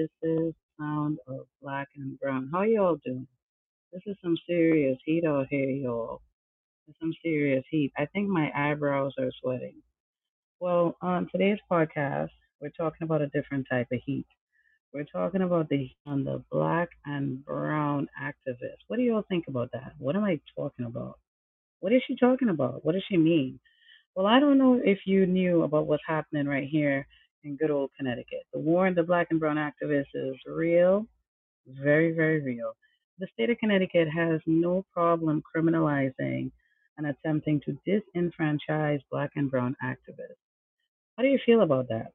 This is Sound of Black and Brown. How y'all doing? This is some serious heat out here, y'all. This is some serious heat. I think my eyebrows are sweating. Well, on today's podcast, we're talking about a different type of heat. We're talking about the on the black and brown activists. What do y'all think about that? What am I talking about? What is she talking about? What does she mean? Well, I don't know if you knew about what's happening right here in good old Connecticut. The war in the black and brown activists is real, very, very real. The state of Connecticut has no problem criminalizing and attempting to disenfranchise black and brown activists. How do you feel about that?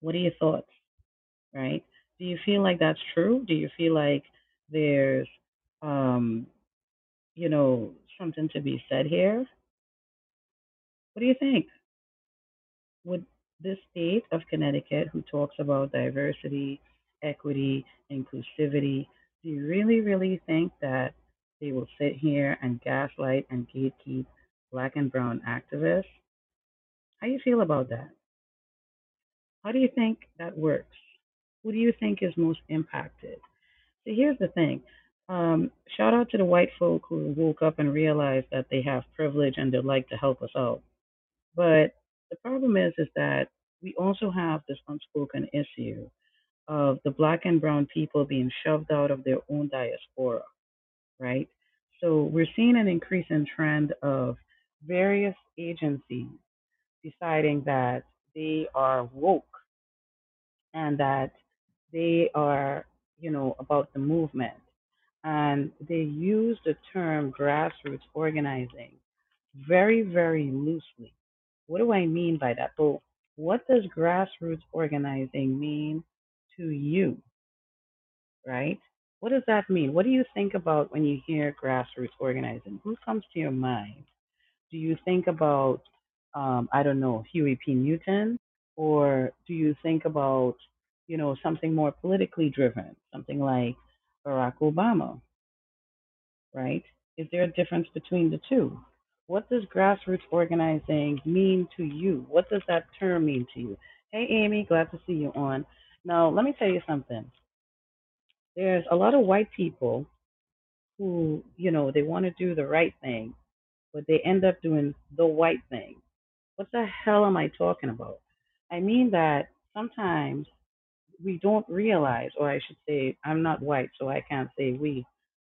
What are your thoughts? Right? Do you feel like that's true? Do you feel like there's, um, you know, something to be said here? What do you think? Would this state of Connecticut, who talks about diversity, equity, inclusivity, do you really, really think that they will sit here and gaslight and gatekeep black and brown activists? How do you feel about that? How do you think that works? Who do you think is most impacted? See, here's the thing. Um, shout out to the white folk who woke up and realized that they have privilege and they'd like to help us out. But the problem is, is that we also have this unspoken issue of the black and brown people being shoved out of their own diaspora, right? So we're seeing an increasing trend of various agencies deciding that they are woke and that they are, you know, about the movement. And they use the term grassroots organizing very, very loosely. What do I mean by that? So, what does grassroots organizing mean to you? Right? What does that mean? What do you think about when you hear grassroots organizing? Who comes to your mind? Do you think about, um, I don't know, Huey P. Newton? Or do you think about, you know, something more politically driven, something like Barack Obama? Right? Is there a difference between the two? What does grassroots organizing mean to you? What does that term mean to you? Hey, Amy, glad to see you on. Now, let me tell you something. There's a lot of white people who, you know, they want to do the right thing, but they end up doing the white thing. What the hell am I talking about? I mean that sometimes we don't realize, or I should say, I'm not white, so I can't say we.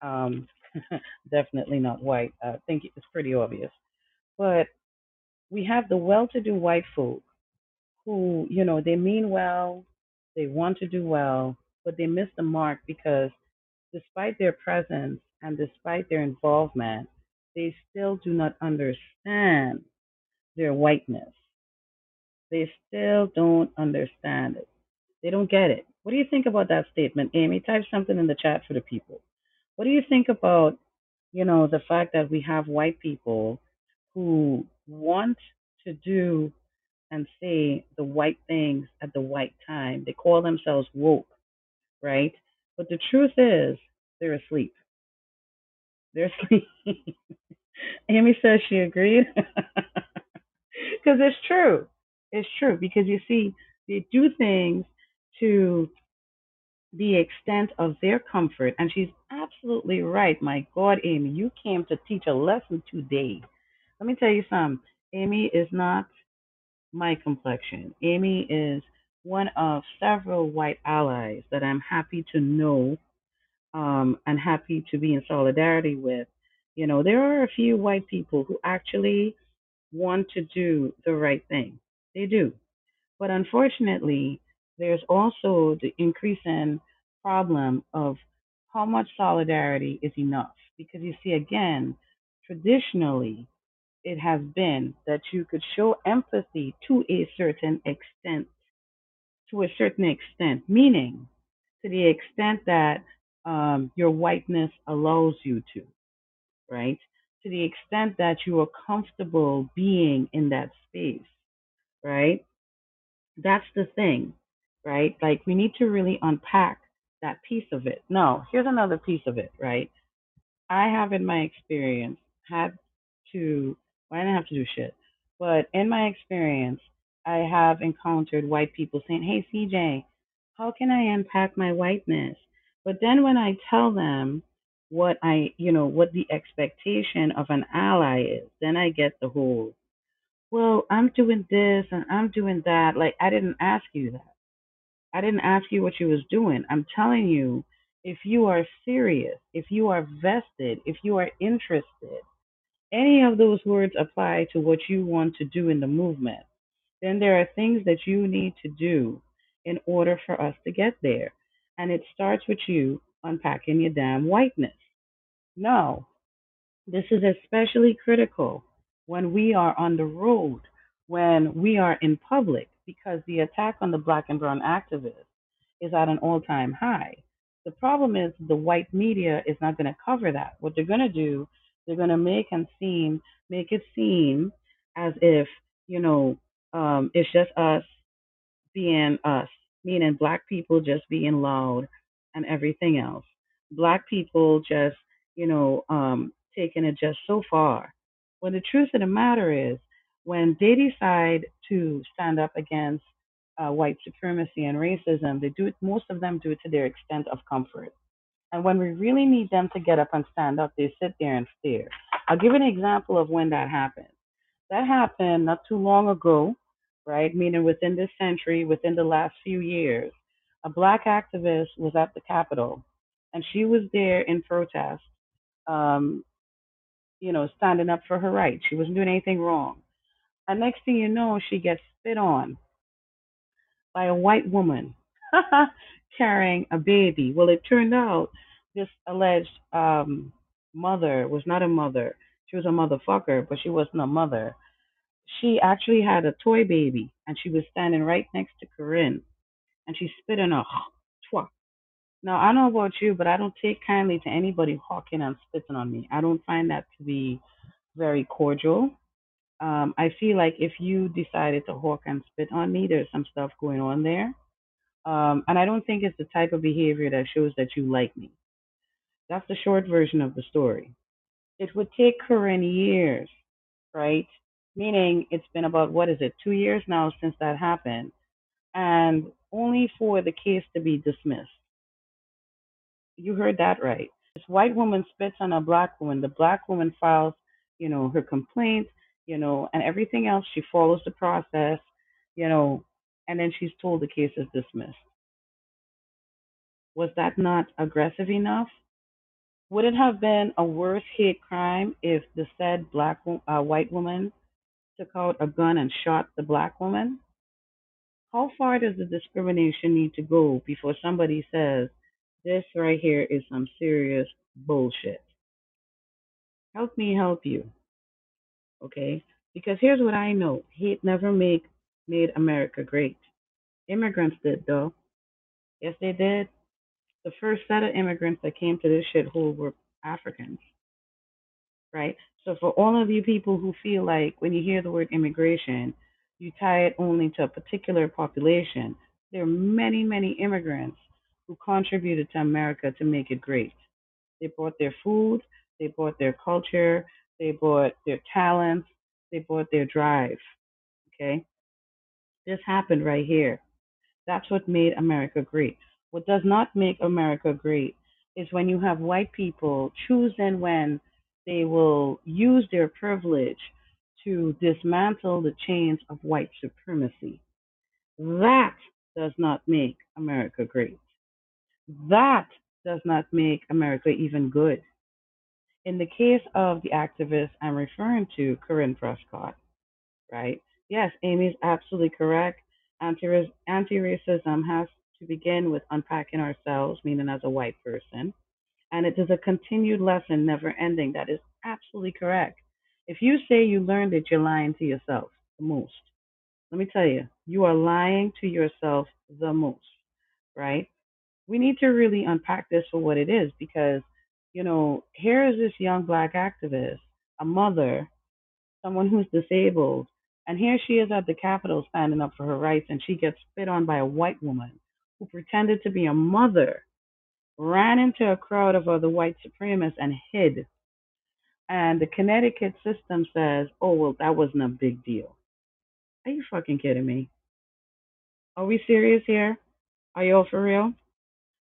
Um, definitely not white. I think it's pretty obvious. But we have the well to do white folk who, you know, they mean well, they want to do well, but they miss the mark because despite their presence and despite their involvement, they still do not understand their whiteness. They still don't understand it. They don't get it. What do you think about that statement, Amy? Type something in the chat for the people. What do you think about, you know, the fact that we have white people who want to do and say the white things at the white time? They call themselves woke, right? But the truth is, they're asleep. They're asleep. Amy says she agreed. Because it's true. It's true. Because you see, they do things to the extent of their comfort. And she's absolutely right. My God, Amy, you came to teach a lesson today. Let me tell you something. Amy is not my complexion. Amy is one of several white allies that I'm happy to know um, and happy to be in solidarity with. You know, there are a few white people who actually want to do the right thing. They do. But unfortunately, there's also the increasing problem of how much solidarity is enough. Because you see, again, traditionally, it has been that you could show empathy to a certain extent, to a certain extent, meaning to the extent that um, your whiteness allows you to, right? To the extent that you are comfortable being in that space, right? That's the thing, right? Like we need to really unpack that piece of it. No, here's another piece of it, right? I have in my experience had to well, I didn't have to do shit. But in my experience, I have encountered white people saying, Hey CJ, How can I unpack my whiteness? But then when I tell them what I, you know, what the expectation of an ally is, then I get the whole, well, I'm doing this and I'm doing that. Like, I didn't ask you that. I didn't ask you what you was doing. I'm telling you, if you are serious, if you are vested, if you are interested, any of those words apply to what you want to do in the movement then there are things that you need to do in order for us to get there. And it starts with you unpacking your damn whiteness. No, this is especially critical when we are on the road, when we are in public, because the attack on the black and brown activists is at an all time high. The problem is the white media is not going to cover that. What they're going to do, they're going to make and seem, make it seem as if, you know, um, it's just us being us, meaning black people just being loud and everything else. Black people just, you know, um, taking it just so far. When the truth of the matter is, when they decide to stand up against uh, white supremacy and racism, they do it. Most of them do it to their extent of comfort. And when we really need them to get up and stand up, they sit there and stare. I'll give an example of when that happened. That happened not too long ago, right? Meaning within this century, within the last few years. A black activist was at the Capitol and she was there in protest, um, you know, standing up for her rights. She wasn't doing anything wrong. And next thing you know, she gets spit on by a white woman carrying a baby. Well, it turned out this alleged um, mother was not a mother. She was a motherfucker, but she wasn't a mother she actually had a toy baby and she was standing right next to Corinne and she spit in her. Now I don't know about you, but I don't take kindly to anybody hawking and spitting on me. I don't find that to be very cordial. Um, I feel like if you decided to hawk and spit on me, there's some stuff going on there. Um, and I don't think it's the type of behavior that shows that you like me. That's the short version of the story. It would take Corinne years, right, meaning it's been about what is it two years now since that happened and only for the case to be dismissed you heard that right this white woman spits on a black woman the black woman files you know her complaint you know and everything else she follows the process you know and then she's told the case is dismissed was that not aggressive enough would it have been a worse hate crime if the said black uh, white woman took out a gun and shot the black woman? How far does the discrimination need to go before somebody says, this right here is some serious bullshit? Help me help you, okay? Because here's what I know hate never make, made America great. Immigrants did, though. Yes, they did. The first set of immigrants that came to this shithole were Africans right? So for all of you people who feel like when you hear the word immigration, you tie it only to a particular population, there are many, many immigrants who contributed to America to make it great. They brought their food, they brought their culture, they brought their talents, they brought their drive. Okay? This happened right here. That's what made America great. What does not make America great is when you have white people choosing when they will use their privilege to dismantle the chains of white supremacy. That does not make America great. That does not make America even good. In the case of the activist I'm referring to, Corinne Prescott, right? Yes, Amy's absolutely correct. Anti racism has to begin with unpacking ourselves, meaning as a white person and it is a continued lesson, never ending. That is absolutely correct. If you say you learned it, you're lying to yourself the most. Let me tell you, you are lying to yourself the most, right? We need to really unpack this for what it is because, you know, here is this young black activist, a mother, someone who's disabled, and here she is at the Capitol standing up for her rights, and she gets spit on by a white woman who pretended to be a mother ran into a crowd of other white supremacists and hid. And the Connecticut system says, oh, well, that wasn't a big deal. Are you fucking kidding me? Are we serious here? Are y'all for real?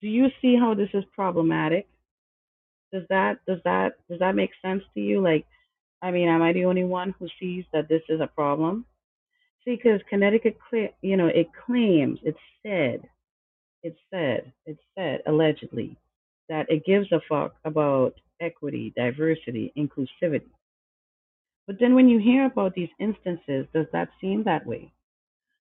Do you see how this is problematic? Does that does that does that make sense to you? Like, I mean, am I the only one who sees that this is a problem? See, because Connecticut, you know, it claims, it said, it said, it said allegedly that it gives a fuck about equity, diversity, inclusivity. But then when you hear about these instances, does that seem that way?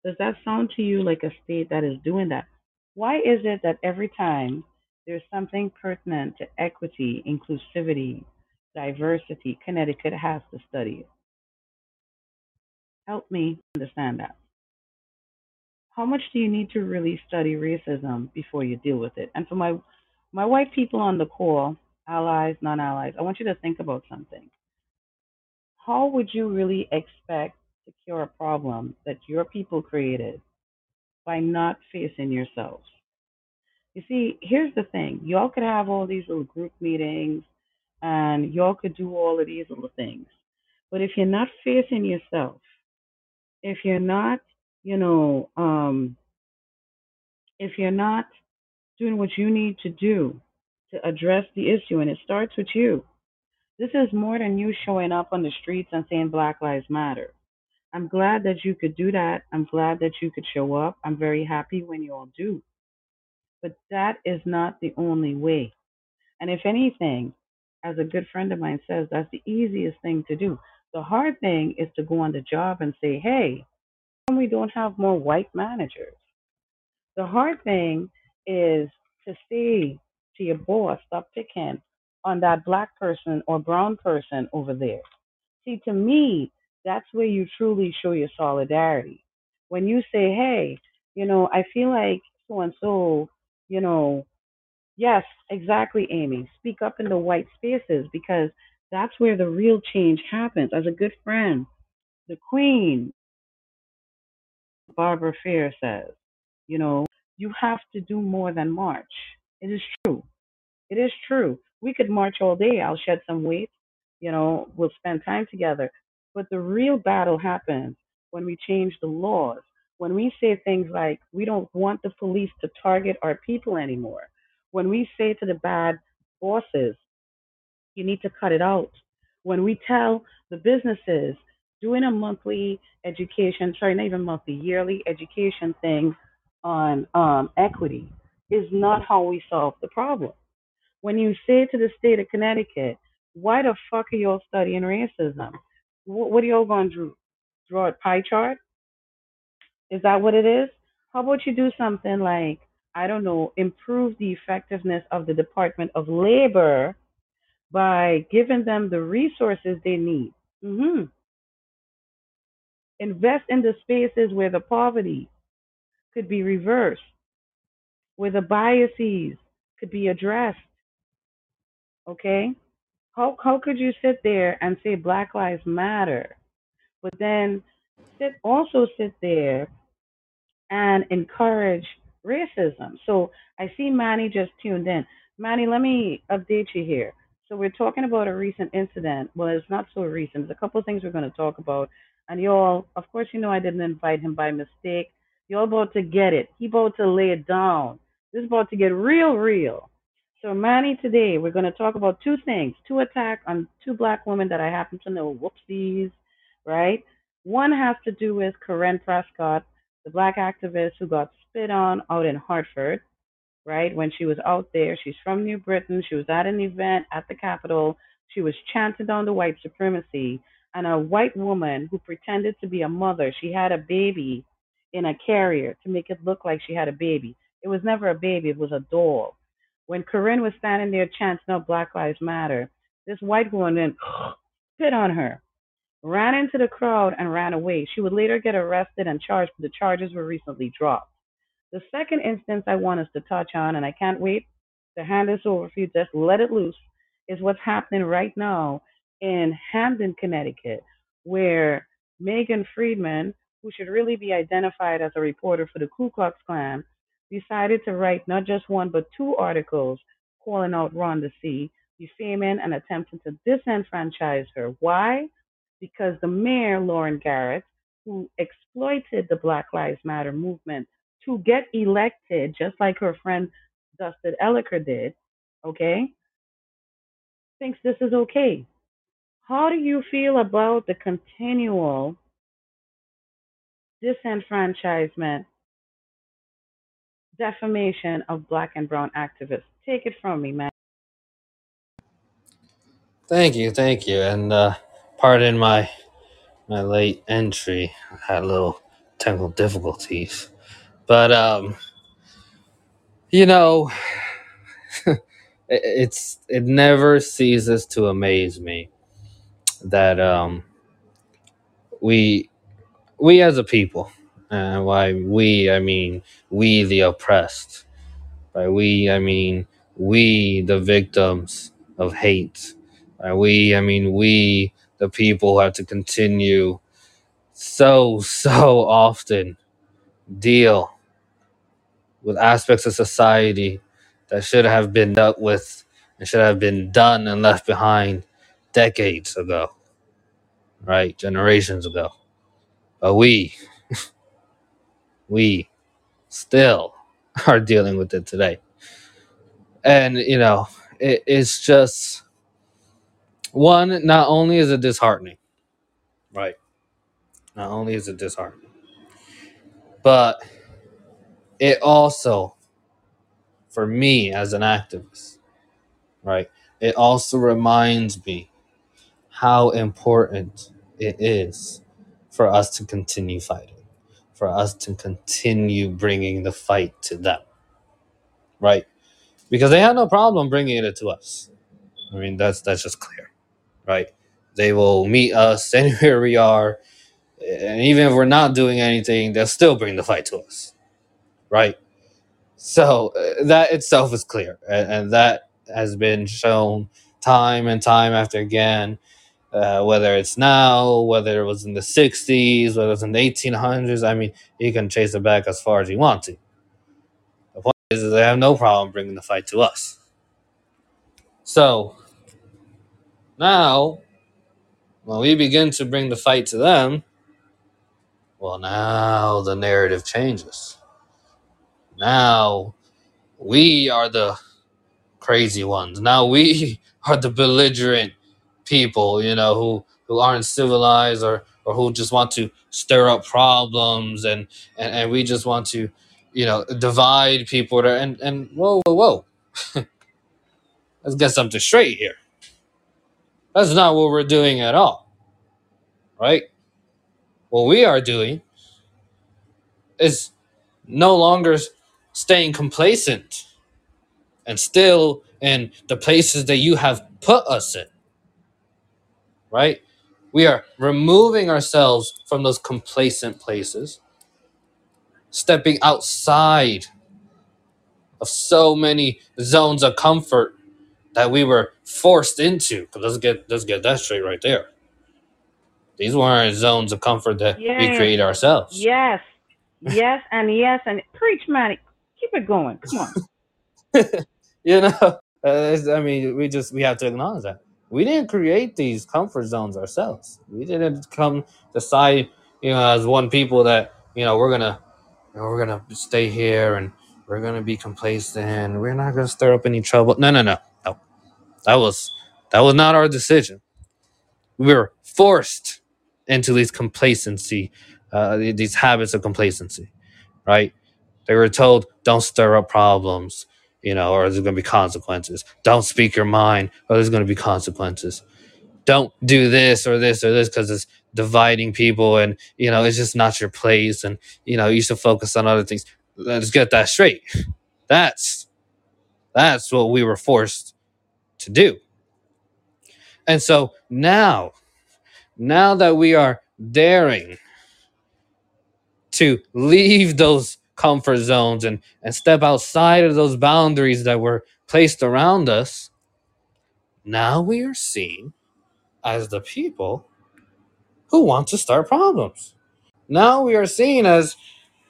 Does that sound to you like a state that is doing that? Why is it that every time there's something pertinent to equity, inclusivity, diversity, Connecticut has to study it? Help me understand that. How much do you need to really study racism before you deal with it? And for my my white people on the call, allies, non-allies, I want you to think about something. How would you really expect to cure a problem that your people created by not facing yourselves. You see, here's the thing y'all could have all these little group meetings and y'all could do all of these little things. But if you're not facing yourself, if you're not, you know, um, if you're not doing what you need to do to address the issue, and it starts with you, this is more than you showing up on the streets and saying Black Lives Matter. I'm glad that you could do that. I'm glad that you could show up. I'm very happy when you all do. But that is not the only way. And if anything, as a good friend of mine says, that's the easiest thing to do. The hard thing is to go on the job and say, hey, we don't have more white managers. The hard thing is to say to your boss, stop picking on that black person or brown person over there. See, to me, that's where you truly show your solidarity. When you say, hey, you know, I feel like so and so, you know, yes, exactly, Amy. Speak up in the white spaces because that's where the real change happens. As a good friend, the Queen, Barbara Fair says, you know, you have to do more than march. It is true. It is true. We could march all day. I'll shed some weight. You know, we'll spend time together. But the real battle happens when we change the laws, when we say things like, we don't want the police to target our people anymore, when we say to the bad bosses, you need to cut it out, when we tell the businesses, doing a monthly education, sorry, not even monthly, yearly education thing on um, equity is not how we solve the problem. When you say to the state of Connecticut, why the fuck are y'all studying racism? What are y'all going to draw? Draw a pie chart? Is that what it is? How about you do something like, I don't know, improve the effectiveness of the Department of Labor by giving them the resources they need? Mm-hmm. Invest in the spaces where the poverty could be reversed, where the biases could be addressed. Okay? How, how could you sit there and say Black Lives Matter but then sit also sit there and encourage racism. So I see Manny just tuned in. Manny, let me update you here. So we're talking about a recent incident. Well, it's not so recent. There's a couple of things we're going to talk about. And y'all, of course, you know I didn't invite him by mistake. Y'all about to get it. He about to lay it down. This is about to get real, real. So Manny, today we're going to talk about two things: two attacks on two black women that I happen to know. Whoopsies right? One has to do with Karen Prescott, the black activist who got spit on out in Hartford, right? When she was out there, she's from New Britain. She was at an event at the Capitol. She was chanting on the white supremacy. And a white woman who pretended to be a mother, she had a baby in a carrier to make it look like she had a baby. It was never a baby, it was a doll. When Corinne was standing there chanting out Black Lives Matter, this white woman spit on her ran into the crowd and ran away. She would later get arrested and charged, but the charges were recently dropped. The second instance I want us to touch on, and I can't wait to hand this over for you, just let it loose, is what's happening right now in Hamden, Connecticut, where Megan Friedman, who should really be identified as a reporter for the Ku Klux Klan, decided to write not just one but two articles calling out Rhonda C., defaming and attempting to disenfranchise her. Why? Because the mayor, Lauren Garrett, who exploited the Black Lives Matter movement to get elected, just like her friend Justin Elicker did, okay, thinks this is okay. How do you feel about the continual disenfranchisement, defamation of black and brown activists? Take it from me, man. Thank you, thank you, and uh, pardon my my late entry. I had a little technical difficulties, but um, you know, it, it's it never ceases to amaze me that um, we we as a people, and why we I mean we the oppressed, by we I mean we the victims of hate, by we I mean we the people have to continue so so often deal with aspects of society that should have been dealt with and should have been done and left behind decades ago, right? Generations ago. But we, we still are dealing with it today. And, you know, it, it's just one, not only is it disheartening, right? Not only is it disheartening, but it also, for me as an activist, right? It also reminds me how important it is for us to continue fighting, for us to continue bringing the fight to them, right? Because they have no problem bringing it to us. I mean, that's that's just clear, right? They will meet us anywhere we are, and even if we're not doing anything, they'll still bring the fight to us, right? So uh, that itself is clear, and, and that has been shown time and time after again uh, whether it's now, whether it was in the 60s, whether it's in the 1800s. I mean, you can chase it back as far as you want to. The point is, they have no problem bringing the fight to us. So now, when we begin to bring the fight to them, well, now the narrative changes. Now we are the crazy ones. Now we are the belligerent people, you know, who who aren't civilized or or who just want to stir up problems and and, and we just want to, you know, divide people to, and and whoa whoa whoa. Let's get something straight here. That's not what we're doing at all. Right? What we are doing is no longer staying complacent and still in the places that you have put us in. Right? We are removing ourselves from those complacent places, stepping outside of so many zones of comfort that we were forced into. 'Cause let's get let's get that straight right there. These weren't zones of comfort that we Yes, create ourselves. yes, yes, and yes, and preach, man. Keep it going. Come on. you know, uh, I mean, we just we have to acknowledge that we didn't create these comfort zones ourselves. We didn't come decide, you know, as one people that you know we're gonna you know, we're gonna stay here and we're gonna be complacent. And we're not gonna stir up any trouble. No, no, no. That was that was not our decision. We were forced into these complacency, uh, these habits of complacency, right? They were told, "Don't stir up problems." You know, or there's going to be consequences. Don't speak your mind, or there's going to be consequences. Don't do this or this or this because it's dividing people, and you know it's just not your place. And you know you should focus on other things. Let's get that straight. That's that's what we were forced to do. And so now, now that we are daring to leave those comfort zones and, and step outside of those boundaries that were placed around us, now we are seen as the people who want to start problems. Now we are seen as,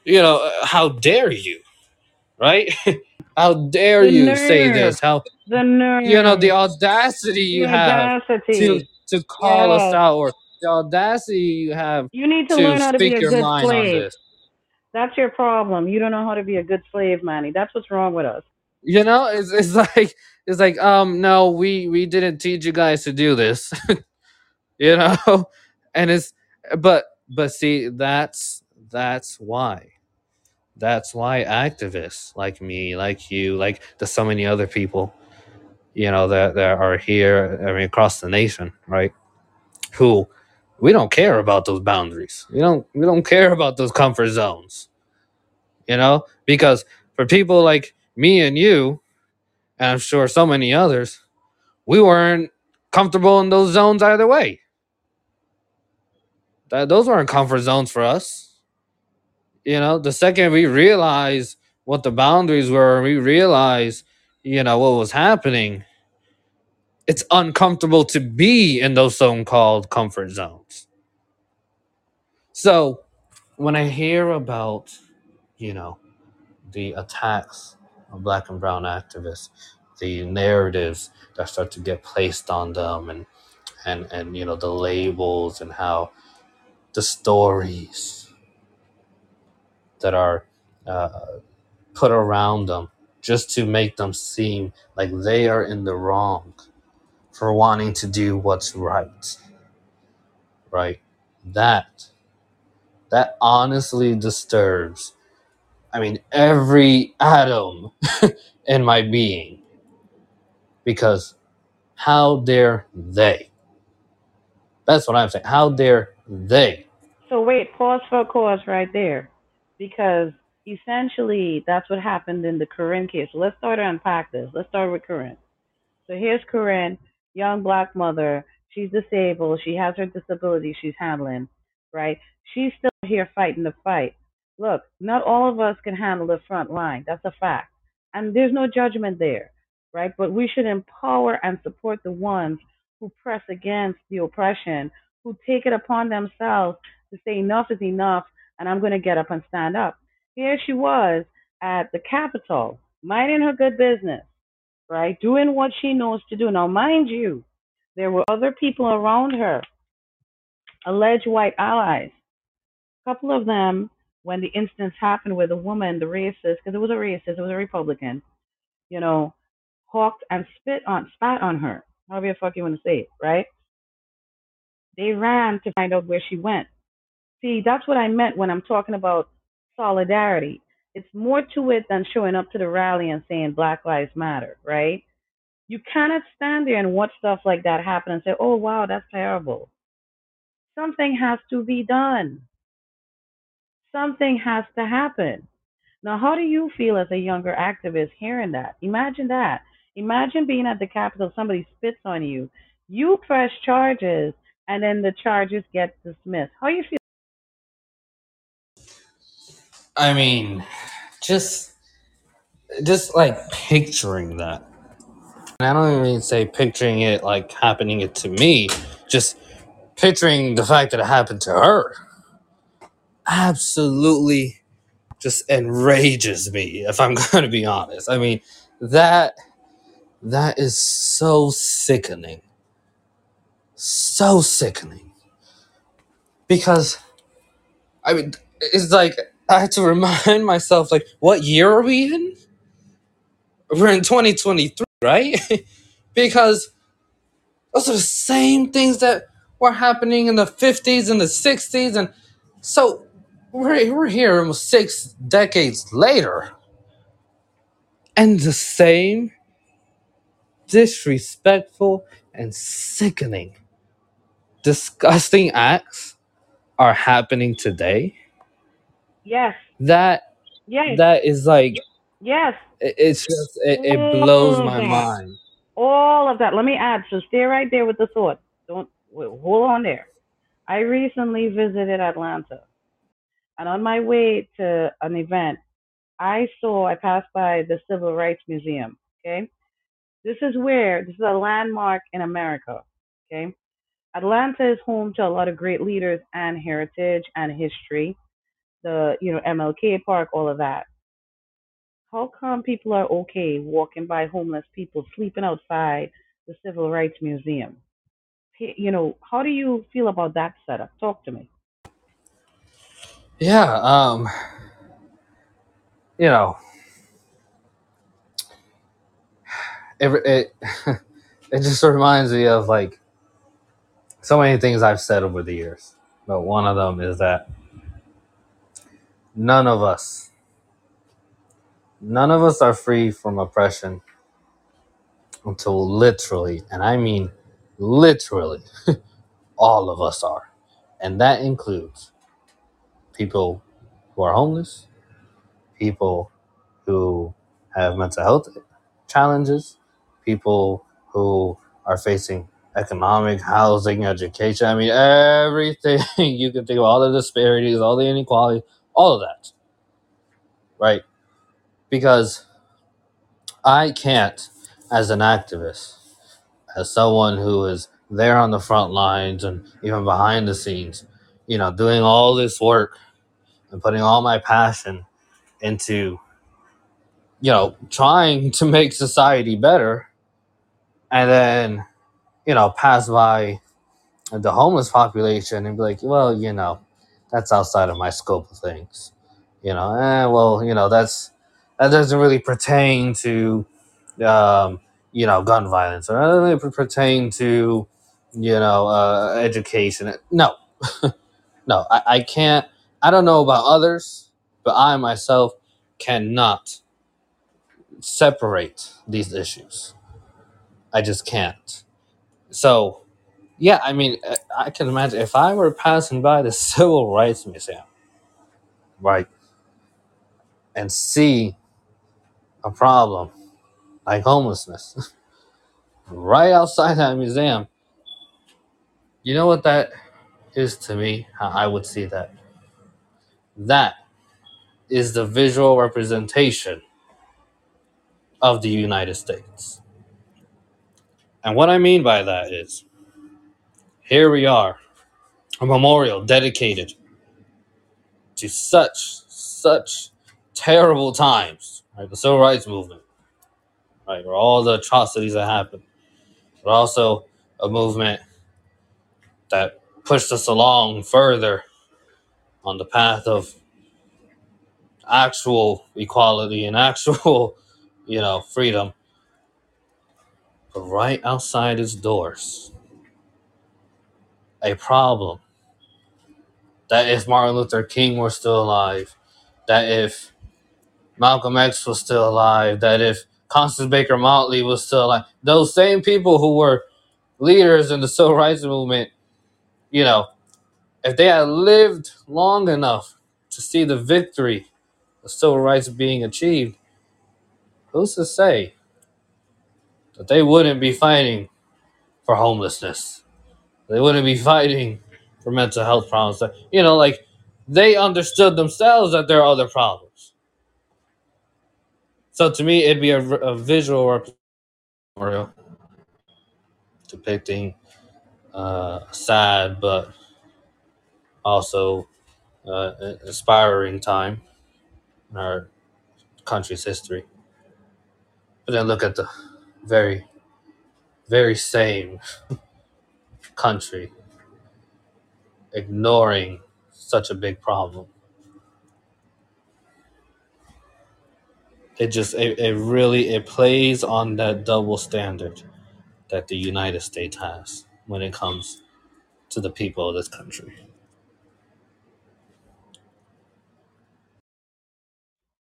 you know, how dare you, right? how dare The you say this? How, the nerve, you know, the audacity the you have to audacity. to call us out or the audacity you have You need to to learn how to be speak a your good mind on slave. this. That's your problem. You don't know how to be a good slave, Manny. That's what's wrong with us. You know, it's it's like it's like um no, we we didn't teach you guys to do this. you know, and it's but but see that's that's why that's why activists like me, like you, like the so many other people, you know, that that are here, I mean, across the nation, right? Who we don't care about those boundaries. We don't we don't care about those comfort zones. You know, because for people like me and you, and I'm sure so many others, we weren't comfortable in those zones either way. That those weren't comfort zones for us. You know, the second we realized what the boundaries were, we realized, you know, what was happening. It's uncomfortable to be in those so-called comfort zones. So when I hear about, you know, the attacks of black and brown activists, the narratives that start to get placed on them and and and you know the labels and how the stories that are uh, put around them just to make them seem like they are in the wrong for wanting to do what's right right? That that honestly disturbs i mean every atom in my being because how dare they? That's what i'm saying. How dare they? So wait, pause for a cause right there, because essentially that's what happened in the Corinne case. So let's start to unpack this. Let's start with Corinne. So here's Corinne, young black mother. She's disabled. She has her disability she's handling, right? She's still here fighting the fight. Look, not all of us can handle the front line. That's a fact. And there's no judgment there, right? But we should empower and support the ones who press against the oppression, who take it upon themselves to say enough is enough and I'm going to get up and stand up. Here she was at the Capitol, minding her good business right? Doing what she knows to do. Now, mind you, there were other people around her, alleged white allies. A couple of them, when the instance happened with a woman, the racist, because it was a racist, it was a Republican, you know, hawked and spit on, spat on her. However the fuck you want to say it, right? They ran to find out where she went. See, that's what I meant when I'm talking about solidarity. It's more to it than showing up to the rally and saying Black Lives Matter, right? You cannot stand there and watch stuff like that happen and say, oh, wow, that's terrible. Something has to be done. Something has to happen. Now, how do you feel as a younger activist hearing that? Imagine that. Imagine being at the Capitol, somebody spits on you, you press charges, and then the charges get dismissed. How you feel? I mean just just like picturing that. And i don't even say picturing it like happening it to me just picturing the fact that it happened to her absolutely just enrages me if i'm going to be honest. I mean that that is so sickening. So sickening. Because i mean it's like i had to remind myself like what year are we in? We're in 2023 right? Because those are the same things that were happening in the 50s and the 60s and so we're, we're here almost six decades later. And the same disrespectful and sickening disgusting acts are happening today Yes, that yes, that is like yes. it- it's just it, it blows my that. mind All of that. Let me add. So stay right there with the thought. Don't wait, hold on there. I recently visited Atlanta, and on my way to an event, I saw I passed by the Civil Rights Museum. Okay, this is where this is a landmark in America. Okay, Atlanta is home to a lot of great leaders and heritage and history. The you know MLK Park, all of that. How come people are okay walking by homeless people sleeping outside the Civil Rights Museum? You know, how do you feel about that setup? Talk to me. yeah um you know, it it, it just reminds me of like so many things I've said over the years. But one of them is that none of us, none of us are free from oppression until literally, and I mean literally, all of us are. And that includes people who are homeless, people who have mental health challenges, people who are facing economic, housing, education. I mean, everything you can think of, all the disparities, all the inequality, all of that, right? Because I can't, as an activist, as someone who is there on the front lines and even behind the scenes, you know, doing all this work and putting all my passion into, you know, trying to make society better and then, you know, pass by the homeless population and be like, well, you know, that's outside of my scope of things. You know, eh, well, you know, that's that doesn't really pertain to, um, you know, gun violence or doesn't really pertain to, you know, uh, education. No, no, I, I can't. I don't know about others, but I myself cannot separate these issues. I just can't. So, yeah, I mean, I I can imagine if I were passing by the Civil Rights Museum, right, and see a problem like homelessness right outside that museum, you know what that is to me? How I would see that. That is the visual representation of the United States. And what I mean by that is here we are, a memorial dedicated to such, such terrible times, right? The civil rights movement, right? Or all the atrocities that happened. But also a movement that pushed us along further on the path of actual equality and actual, you know, freedom. But right outside its doors, a problem that if Martin Luther King were still alive, that if Malcolm X was still alive, that if Constance Baker Motley was still alive, those same people who were leaders in the civil rights movement, you know, if they had lived long enough to see the victory of civil rights being achieved, who's to say that they wouldn't be fighting for homelessness? They wouldn't be fighting for mental health problems. You know, like they understood themselves that there are other problems. So to me, it'd be a, a visual memorial depicting uh, a sad but also uh, inspiring time in our country's history. But then look at the very, very same country ignoring such a big problem. It just it, it really it plays on that double standard that the United States has when it comes to the people of this country.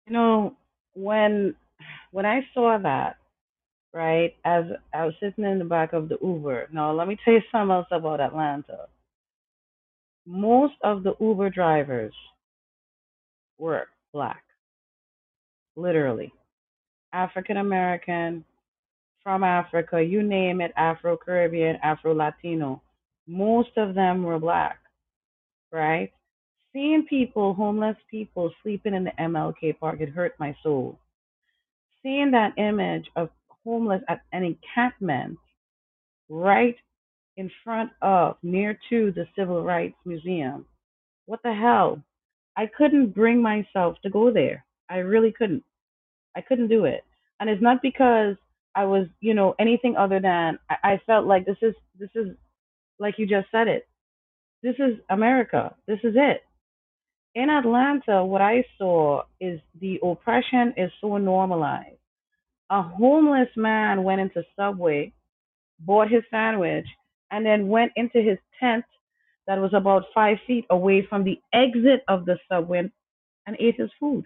You know, when when I saw that, right, as I was sitting in the back of the Uber. Now, let me tell you something else about Atlanta. Most of the Uber drivers were black, literally. African American, from Africa, you name it, Afro Caribbean, Afro Latino. Most of them were black, right? Seeing people, homeless people, sleeping in the MLK park, it hurt my soul. Seeing that image of homeless at an encampment right in front of, near to the Civil Rights Museum. What the hell? I couldn't bring myself to go there. I really couldn't. I couldn't do it. And it's not because I was, you know, anything other than I, I felt like this is this is like you just said it. This is America. This is it. In Atlanta, what I saw is the oppression is so normalized. A homeless man went into Subway, bought his sandwich, and then went into his tent that was about five feet away from the exit of the subway and ate his food.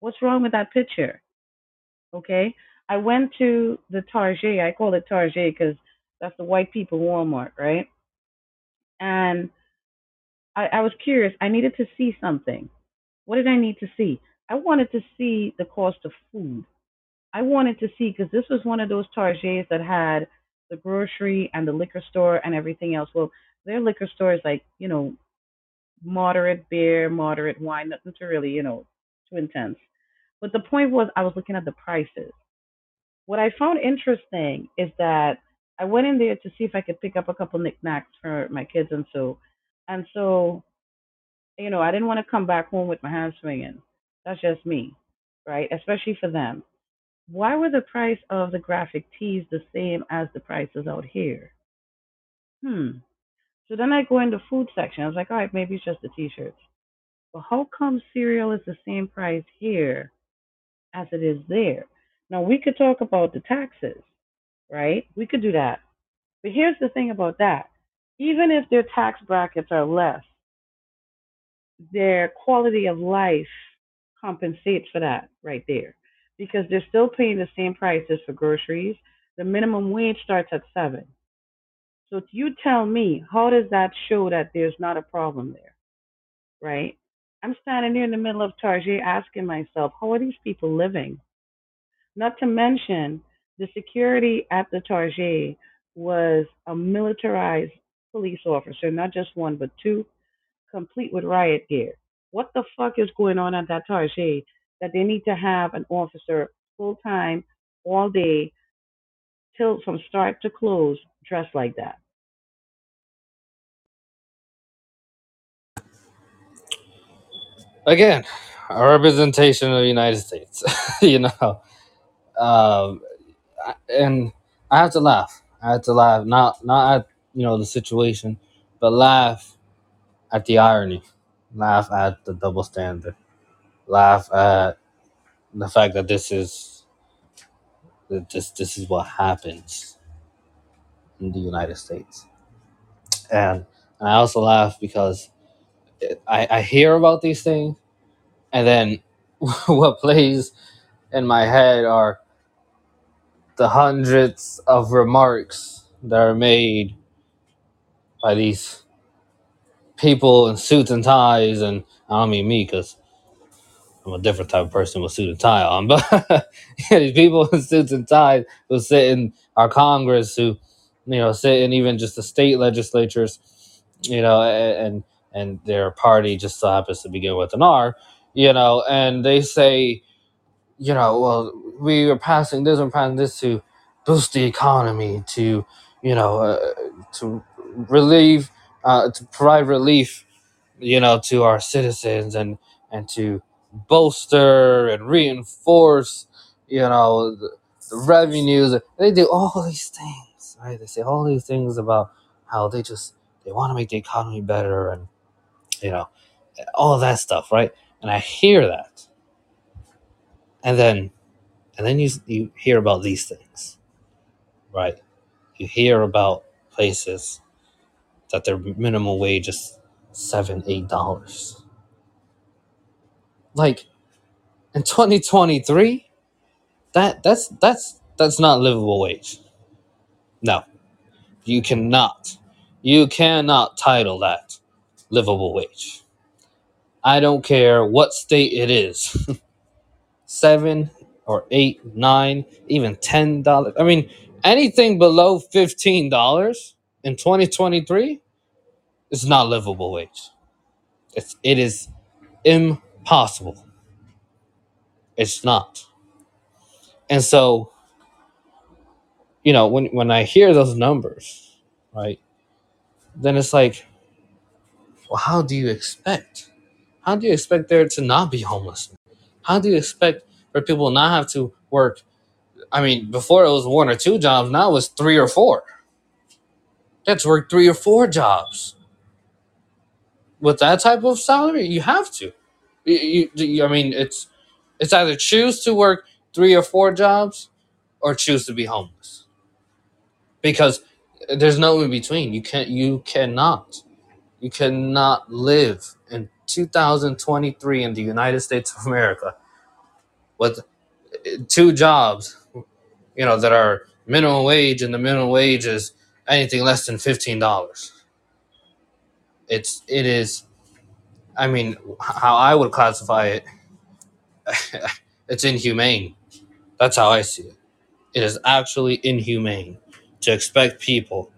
What's wrong with that picture? Okay. I went to the Target. I call it Target because that's the white people Walmart, right? And I, I was curious. I needed to see something. What did I need to see? I wanted to see the cost of food. I wanted to see because this was one of those Targets that had the grocery and the liquor store and everything else. Well, their liquor store is like, you know, moderate beer, moderate wine, nothing to really, you know, too intense. But the point was, I was looking at the prices. What I found interesting is that I went in there to see if I could pick up a couple knickknacks for my kids and so, and so, you know, I didn't want to come back home with my hands swinging. That's just me, right? Especially for them. Why were the price of the graphic tees the same as the prices out here? Hmm. So then I go in the food section. I was like, all right, maybe it's just the t-shirts. But how come cereal is the same price here as it is there? Now we could talk about the taxes, right? We could do that. But here's the thing about that. Even if their tax brackets are less, their quality of life compensates for that right there. Because they're still paying the same prices for groceries. The minimum wage starts at seven. So you tell me, how does that show that there's not a problem there? Right? I'm standing here in the middle of Target asking myself, how are these people living? Not to mention the security at the Target was a militarized police officer, not just one, but two, complete with riot gear. What the fuck is going on at that Target that they need to have an officer full time, all day, till from start to close, dressed like that? Again, a representation of the United States. you know, um, and I have to laugh. I have to laugh, not not at you know the situation, but laugh at the irony, laugh at the double standard, laugh at the fact that this is that this this is what happens in the United States, and, and I also laugh because I I hear about these things, and then what plays in my head are the hundreds of remarks that are made by these people in suits and ties, and I don't mean me because I'm a different type of person with suit and tie on, but yeah, these people in suits and ties who sit in our Congress, who you know sit in even just the state legislatures, you know, and and their party just so happens to begin with an R, you know, and they say, you know, well, we are passing this and passing this to boost the economy, to you know, uh, to relieve, uh, to provide relief you know, to our citizens and and to bolster and reinforce, you know, the, the revenues. They do all these things, right? They say all these things about how they just they want to make the economy better and you know all that stuff, right? And I hear that, and then and then you you hear about these things, right? You hear about places that their minimum wage is seven, eight dollars. Like in 2023, that that's that's that's not livable wage. No, you cannot, you cannot title that livable wage. I don't care what state it is, seven or eight, nine, even ten dollars. I mean, anything below fifteen dollars in 2023 is not livable wage. It's it is impossible. It's not. And so, you know, when when I hear those numbers, right, then it's like, well, how do you expect? How do you expect there to not be homelessness? How do you expect for people not have to work? I mean, before it was one or two jobs, now it's three or four. That's work three or four jobs. with that type of salary, you have to. You, you, I mean, it's it's either choose to work three or four jobs, or choose to be homeless because there's no in between. You can't. You cannot. You cannot live in 2023 in the United States of America with two jobs. You know that are minimum wage, and the minimum wage is anything less than fifteen dollars. It's it is. I mean, how I would classify it, it's inhumane. That's how I see it. It is actually inhumane to expect people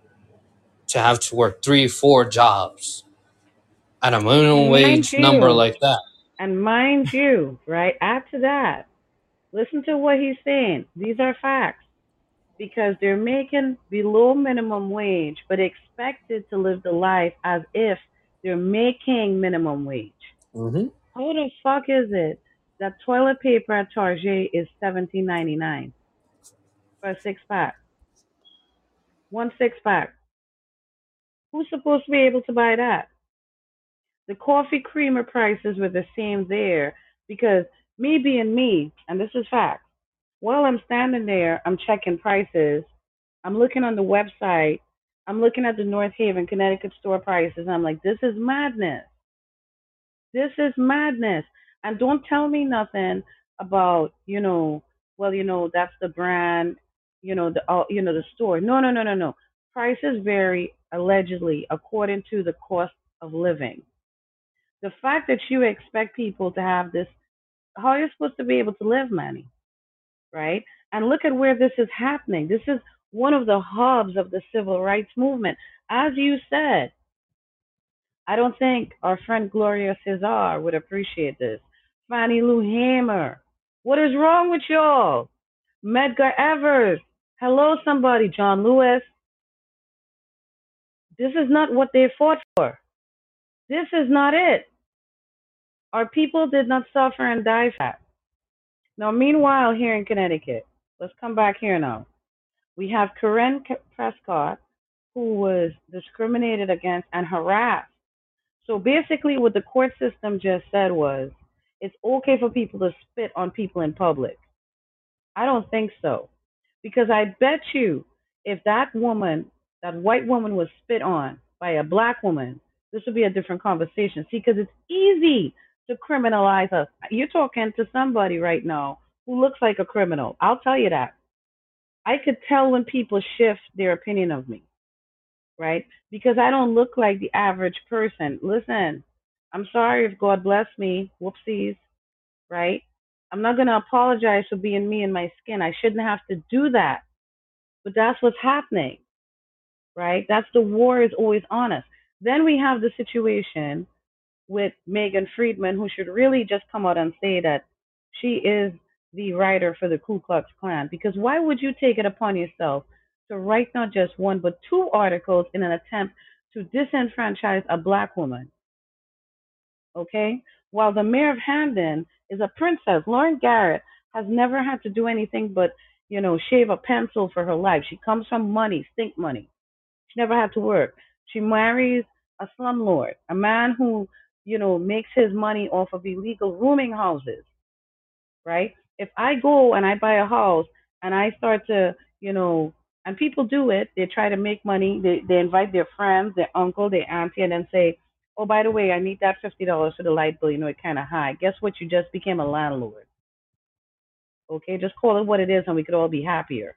to have to work three, four jobs at a minimum wage number like that. and mind you, right? after that, listen to what he's saying. These are facts because they're making below minimum wage, but expected to live the life as if they're making minimum wage. Mm-hmm. How the fuck is it that toilet paper at Target is seventeen ninety nine for a six pack? One six pack. Who's supposed to be able to buy that? The coffee creamer prices were the same there because me being me, and this is fact, while I'm standing there, I'm checking prices. I'm looking on the website. I'm looking at the North Haven, Connecticut store prices. I'm like, this is madness. This is madness. And don't tell me nothing about, you know, well, you know, that's the brand, you know, the uh, you know, the store. No, no, no, no, no. Prices vary allegedly according to the cost of living. The fact that you expect people to have this, how are you supposed to be able to live, Manny? Right? And look at where this is happening. This is one of the hubs of the civil rights movement. As you said, I don't think our friend Gloria Cesar would appreciate this. Fannie Lou Hamer. What is wrong with y'all? Medgar Evers. Hello, somebody. John Lewis. This is not what they fought for. This is not it. Our people did not suffer and die for that. Now, meanwhile, here in Connecticut, let's come back here now. We have Karen Prescott, who was discriminated against and harassed So basically, what the court system just said was it's okay for people to spit on people in public. I don't think so. Because I bet you if that woman, that white woman was spit on by a black woman, this would be a different conversation. See, because it's easy to criminalize us. You're talking to somebody right now who looks like a criminal. I'll tell you that. I could tell when people shift their opinion of me right? Because I don't look like the average person. Listen, I'm sorry if God bless me. Whoopsies, right? I'm not going to apologize for being me in my skin. I shouldn't have to do that. But that's what's happening, right? That's the war is always on us. Then we have the situation with Megan Friedman, who should really just come out and say that she is the writer for the Ku Klux Klan. Because why would you take it upon yourself to write not just one, but two articles in an attempt to disenfranchise a black woman? Okay? While the mayor of Hamden is a princess, Lauren Garrett has never had to do anything but, you know, shave a pencil for her life. She comes from money, stink money. She never had to work. She marries a slumlord, a man who, you know, makes his money off of illegal rooming houses, right? If I go and I buy a house and I start to, you know, and people do it, they try to make money. They they invite their friends, their uncle, their auntie, and then say, "Oh, by the way, I need that fifty dollars for the light bill. You know, it's kind of high." Guess what? You just became a landlord. Okay, just call it what it is, and we could all be happier.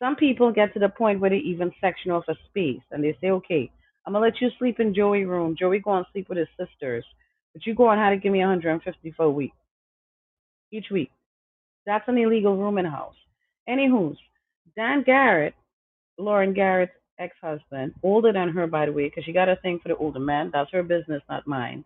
Some people get to the point where they even section off a space and they say, okay, I'm gonna let you sleep in Joey's room. Joey go and sleep with his sisters, but you go on how to give me 150 for a week each week. That's an illegal rooming house. Anywho's, Dan Garrett, Lauren Garrett's ex-husband, older than her by the way, because she got a thing for the older man. That's her business, not mine.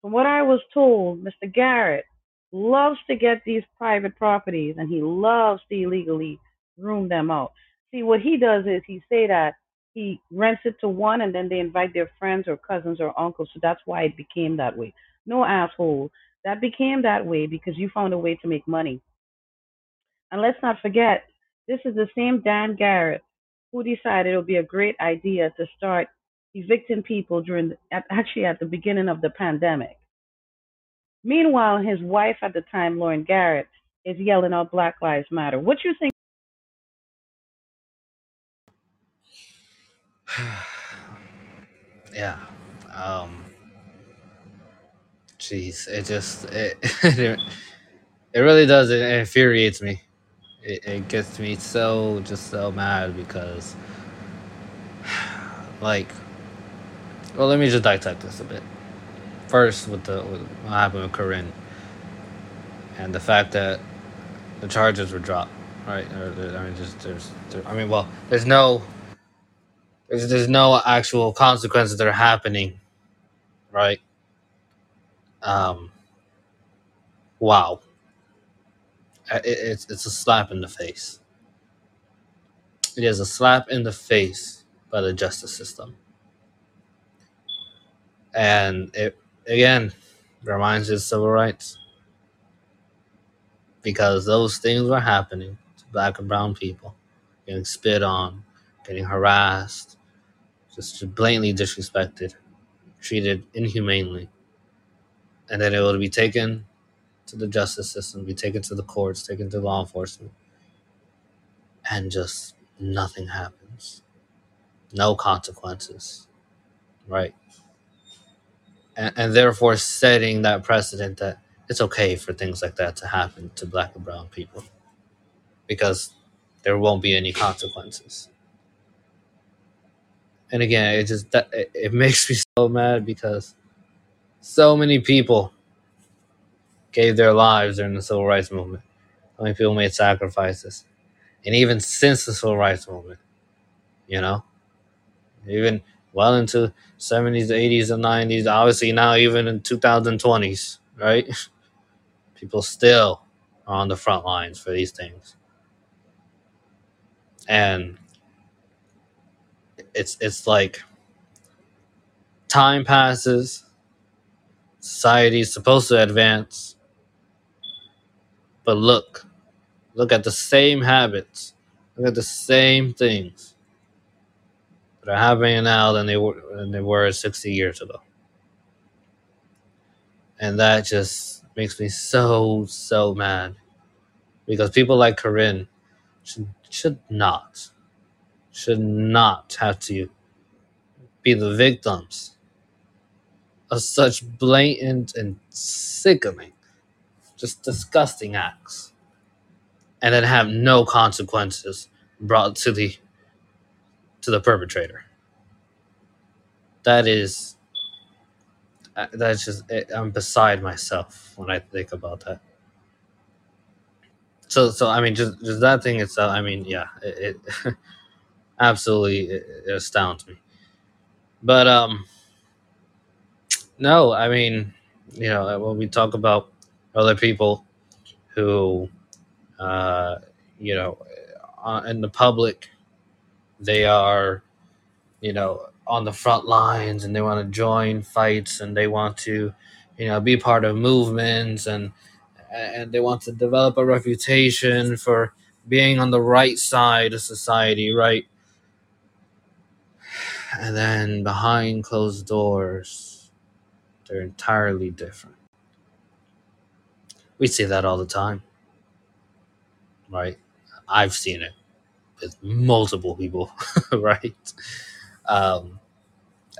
From what I was told, Mr. Garrett loves to get these private properties and he loves to illegally room them out. See, what he does is he say that he rents it to one and then they invite their friends or cousins or uncles. So that's why it became that way. No asshole. That became that way because you found a way to make money. And let's not forget, this is the same Dan Garrett who decided it would be a great idea to start evicting people during actually at the beginning of the pandemic. Meanwhile, his wife at the time, Lauren Garrett, is yelling out Black Lives Matter. What you think? yeah. Um. Jeez, it just it it, really does. It infuriates me. It, it gets me so just so mad because, like, well, let me just dissect this a bit. First, with the with what happened with Corinne, and the fact that the charges were dropped, right? Or, I mean, just there's, there, I mean, well, there's no, there's there's no actual consequences that are happening, right? Um, wow, it, it's it's a slap in the face. It is a slap in the face by the justice system, and it again reminds you of civil rights. Because those things were happening to black and brown people, getting spit on, getting harassed, just blatantly disrespected, treated inhumanely, and then it would be taken to the justice system, be taken to the courts, taken to law enforcement, and just nothing happens. No consequences, right? And, and therefore setting that precedent that it's okay for things like that to happen to black and brown people because there won't be any consequences. And again, it just that it, it makes me so mad because so many people gave their lives during the civil rights movement. So many people made sacrifices. And even since the civil rights movement, you know, even well into 70s, 80s, and 90s, obviously now even in 2020s, right? People still are on the front lines for these things. And it's it's like time passes, society is supposed to advance, but look, look at the same habits, look at the same things that are happening now than they were than they were 60 years ago. And that just makes me so so mad because people like Corinne should, should not should not have to be the victims of such blatant and sickening just disgusting acts. And then have no consequences brought to the to the perpetrator. That is uh, that's just i'm beside myself when i think about that. So so i mean just just that thing itself i mean yeah it, it absolutely it, it astounds me. But um no i mean you know when we talk about other people who uh you know uh, in the public they are you know on the front lines and they want to join fights and they want to you know be part of movements and and they want to develop a reputation for being on the right side of society right? And then behind closed doors they're entirely different. We see that all the time right? I've seen it with multiple people right? Um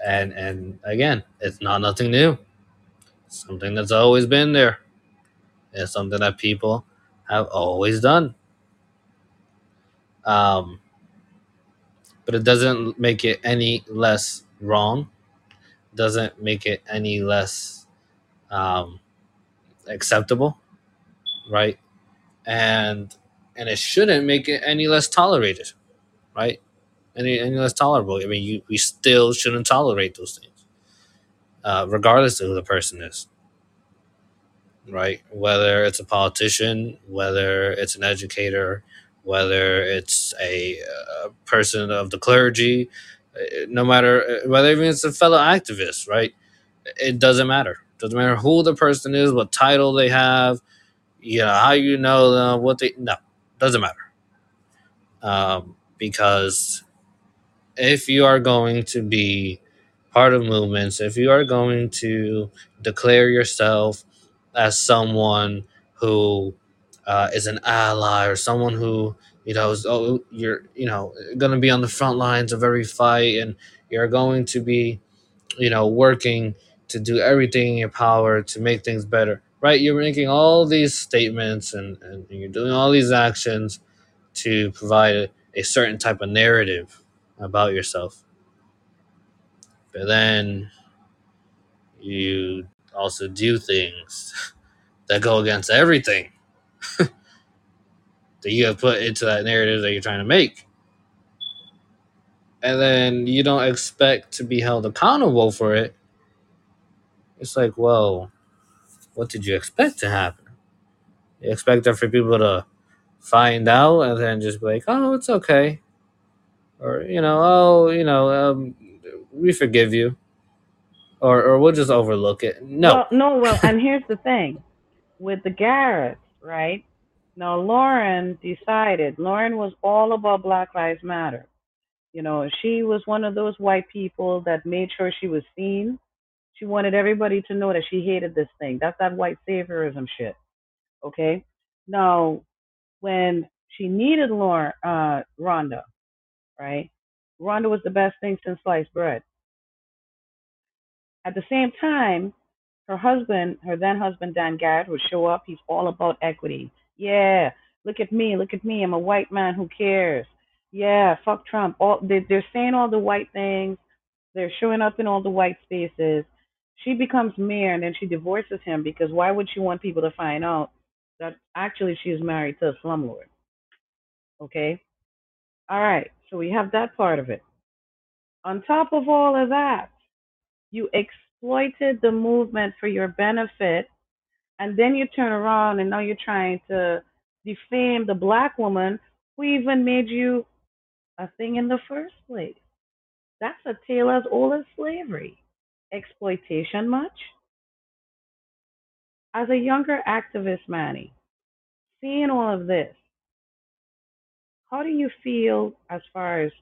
and and again it's not nothing new. It's something that's always been there. It's something that people have always done. Um but it doesn't make it any less wrong doesn't make it any less um acceptable right? And and it shouldn't make it any less tolerated right? Any any less tolerable. I mean you we still shouldn't tolerate those things uh, regardless of who the person is right? Whether it's a politician whether it's an educator whether it's a, uh person of the clergy no matter whether even it's a fellow activist right? It doesn't matter. Doesn't matter who the person is what title they have you know how you know them what they no doesn't matter. Um, because if you are going to be part of movements, if you are going to declare yourself as someone who uh, is an ally or someone who you know oh you're you know going to be on the front lines of every fight and you're going to be you know working to do everything in your power to make things better right? You're making all these statements and, and you're doing all these actions to provide a, a certain type of narrative about yourself. But then you also do things that go against everything that you have put into that narrative that you're trying to make. And then you don't expect to be held accountable for it. It's like, well, what did you expect to happen? You expect for people to find out and then just be like, oh, it's okay. Or, you know, oh, you know, um, we forgive you. Or, or we'll just overlook it. No. Well, no, well, and here's the thing with the Garretts, right? Now, Lauren decided, Lauren was all about Black Lives Matter. You know, she was one of those white people that made sure she was seen. She wanted everybody to know that she hated this thing. That's that white saviorism shit. Okay? Now, when she needed Lauren, uh, Rhonda, right? Rhonda was the best thing since sliced bread. At the same time, her husband, her then husband Dan Garrett, would show up. He's all about equity. Yeah, look at me, look at me. I'm a white man who cares. Yeah, fuck Trump. All they, they're saying all the white things. They're showing up in all the white spaces. She becomes mayor and then she divorces him because why would she want people to find out that actually she is married to a slumlord? Okay. All right. So we have that part of it. On top of all of that, you exploited the movement for your benefit, and then you turn around and now you're trying to defame the black woman who even made you a thing in the first place. That's a tale as old as slavery. Exploitation much? As a younger activist, Manny, seeing all of this, how do you feel as far as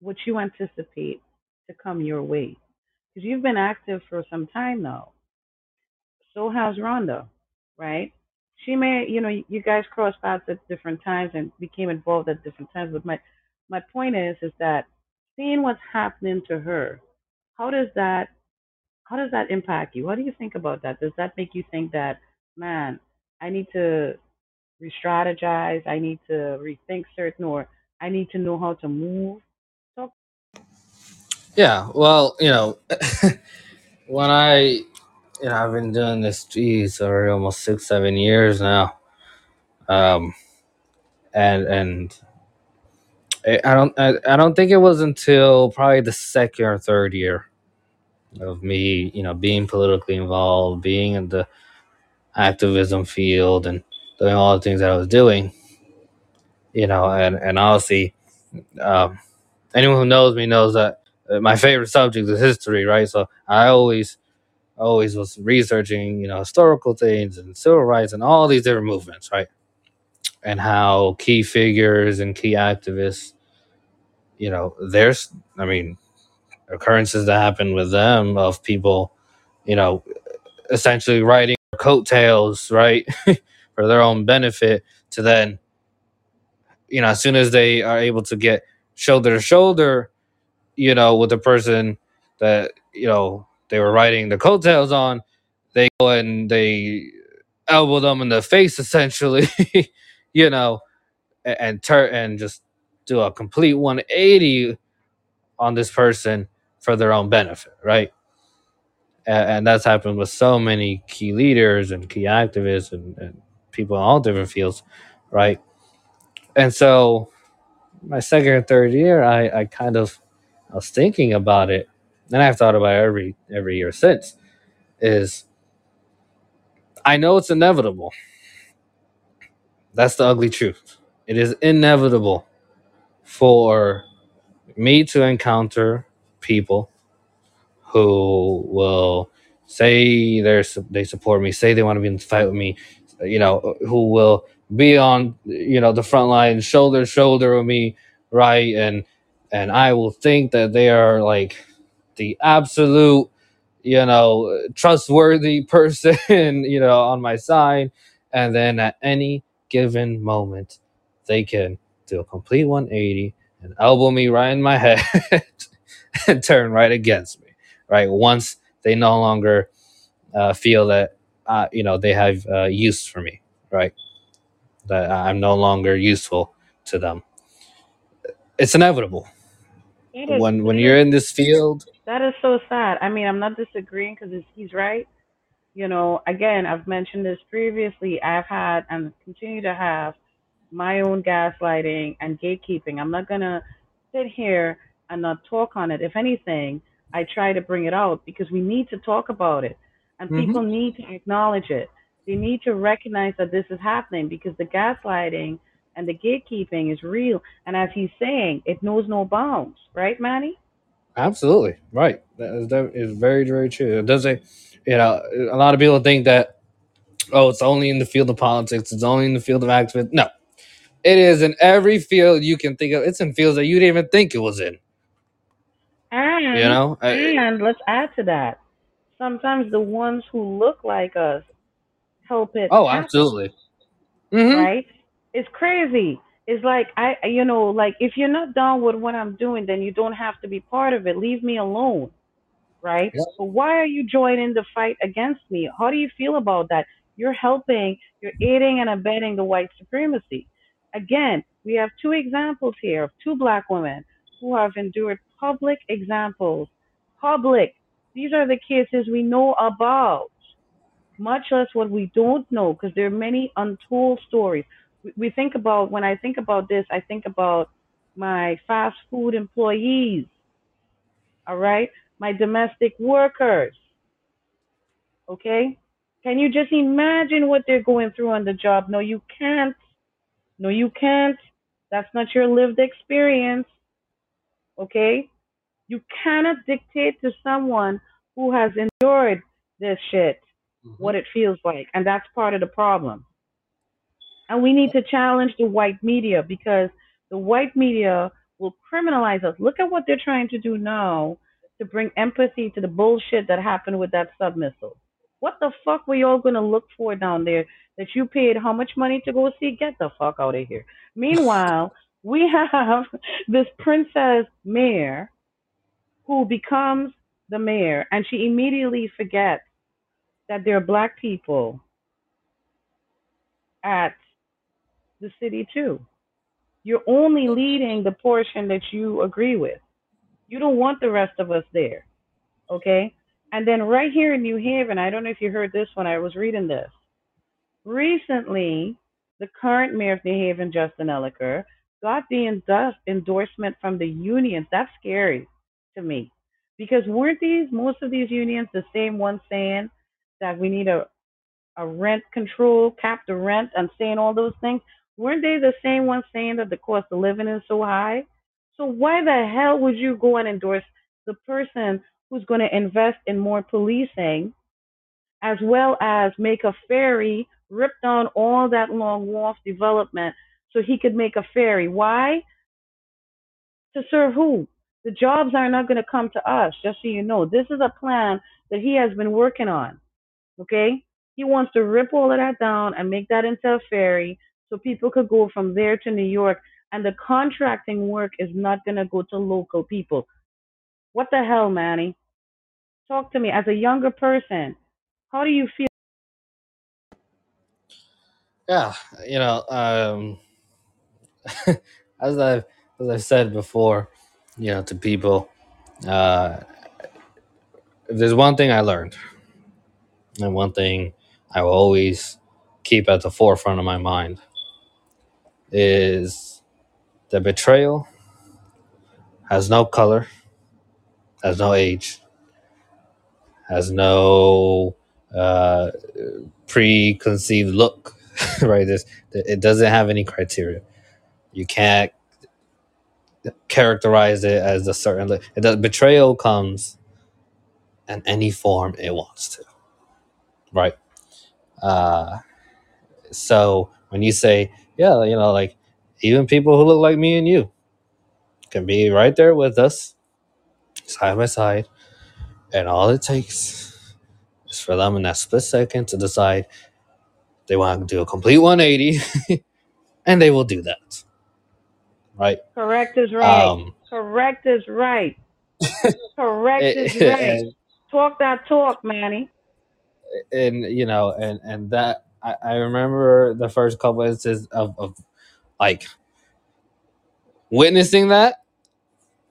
what you anticipate to come your way? because you've been active for some time now. So has Rhonda, right? She may, you know, you guys crossed paths at different times and became involved at different times. But my, my point is, is that seeing what's happening to her, how does that, how does that impact you? What do you think about that? Does that make you think that, man, I need to re-strategize, I need to rethink certain, or I need to know how to move? Talk. Yeah, well, you know, when I, know, I've been doing this, geez, already almost six, seven years now. Um, and, and I don't, I, I don't think it was until probably the second or third year of me, you know, being politically involved, being in the activism field and doing all the things that I was doing, you know, and, and honestly, um, anyone who knows me knows that my favorite subject is history, right? So I always always was researching, you know, historical things and civil rights and all these different movements, right? And how key figures and key activists, you know, there's, I mean, occurrences that happen with them of people, you know, essentially writing coattails, right, for their own benefit to then, you know, as soon as they are able to get shoulder to shoulder you know, with the person that, you know, they were riding the coattails on, they go and they elbow them in the face essentially, you know, and, and turn and just do a complete 180 on this person for their own benefit, right? And, and that's happened with so many key leaders and key activists and, and people in all different fields, right? And so my second or third year, I, I kind of I was thinking about it, and I've thought about it every every year since. Is I know it's inevitable. That's the ugly truth. It is inevitable for me to encounter people who will say they they support me, say they want to be in the fight with me, you know, who will be on you know the front line, shoulder shoulder with me, right, and and I will think that they are like the absolute, you know, trustworthy person, you know, on my side. And then at any given moment, they can do a complete 180 and elbow me right in my head and turn right against me, right? Once they no longer uh, feel that, uh, you know, they have uh, use for me, right? That I'm no longer useful to them. It's inevitable It when when you're in this field. That is so sad. I mean, I'm not disagreeing because he's right. You know, again, I've mentioned this previously. I've had and continue to have my own gaslighting and gatekeeping. I'm not going to sit here and not talk on it. If anything, I try to bring it out because we need to talk about it and hmm people need to acknowledge it. They need to recognize that this is happening because the gaslighting and the gatekeeping is real. And as he's saying, it knows no bounds, right, Manny? Absolutely right. That is, that is very very true. It doesn't, you know, a lot of people think that oh, it's only in the field of politics. It's only in the field of activism. No, it is in every field you can think of. It's in fields that you didn't even think it was in. You And know, I, and let's add to that. Sometimes the ones who look like us help it oh, happen, absolutely. hmm right? It's crazy. It's like I you know, like if you're not down with what I'm doing, then you don't have to be part of it. Leave me alone, right? Yeah. But why are you joining the fight against me? How do you feel about that? You're helping, you're aiding and abetting the white supremacy. Again, we have two examples here of two black women who have endured public examples. Public. These are the cases we know about much less what we don't know, because there are many untold stories. We, think about, when I think about this, I think about my fast food employees, all right? My domestic workers, okay? Can you just imagine what they're going through on the job? No, you can't. No, you can't. That's not your lived experience, okay? You cannot dictate to someone who has endured this shit hmm what it feels like. And that's part of the problem. And we need to challenge the white media because the white media will criminalize us. Look at what they're trying to do now to bring empathy to the bullshit that happened with that submersible. What the fuck were y'all gonna look for down there that you paid how much money to go see? Get the fuck out of here. Meanwhile, we have this princess mayor who becomes the mayor and she immediately forgets that there are black people at the city too. You're only leading the portion that you agree with. You don't want the rest of us there. Okay? And then right here in New Haven, I don't know if you heard this when I was reading this. Recently, the current mayor of New Haven, Justin Elicker, got the endorsement from the unions. That's scary to me. Because weren't these, most of these unions, the same ones saying that we need a, a rent control, cap the rent, and saying all those things? Weren't they the same ones saying that the cost of living is so high? So why the hell would you go and endorse the person who's going to invest in more policing as well as make a ferry, rip down all that long wharf development so he could make a ferry? Why? To serve who? The jobs are not going to come to us, just so you know. This is a plan that he has been working on. Okay? He wants to rip all of that down and make that into a ferry so people could go from there to New York. And the contracting work is not going to go to local people. What the hell, Manny? Talk to me as a younger person. How do you feel? Yeah, you know, um, as I as I said before, you know, to people, uh, if there's one thing I learned, and one thing I will always keep at the forefront of my mind is the betrayal has no color, has no age, has no uh, preconceived look, right? This it doesn't have any criteria. You can't characterize it as a certain. It does, betrayal comes in any form it wants to, right? Uh, so when you say, yeah, you know, like even people who look like me and you can be right there with us, side by side, And all it takes is for them in that split second to decide they want to do a complete 180, and they will do that. Right? Correct is right. Um, Correct is right. Correct is right. and, Talk that talk, Manny. and you know, and and that I, I remember the first couple instances of, of like witnessing that,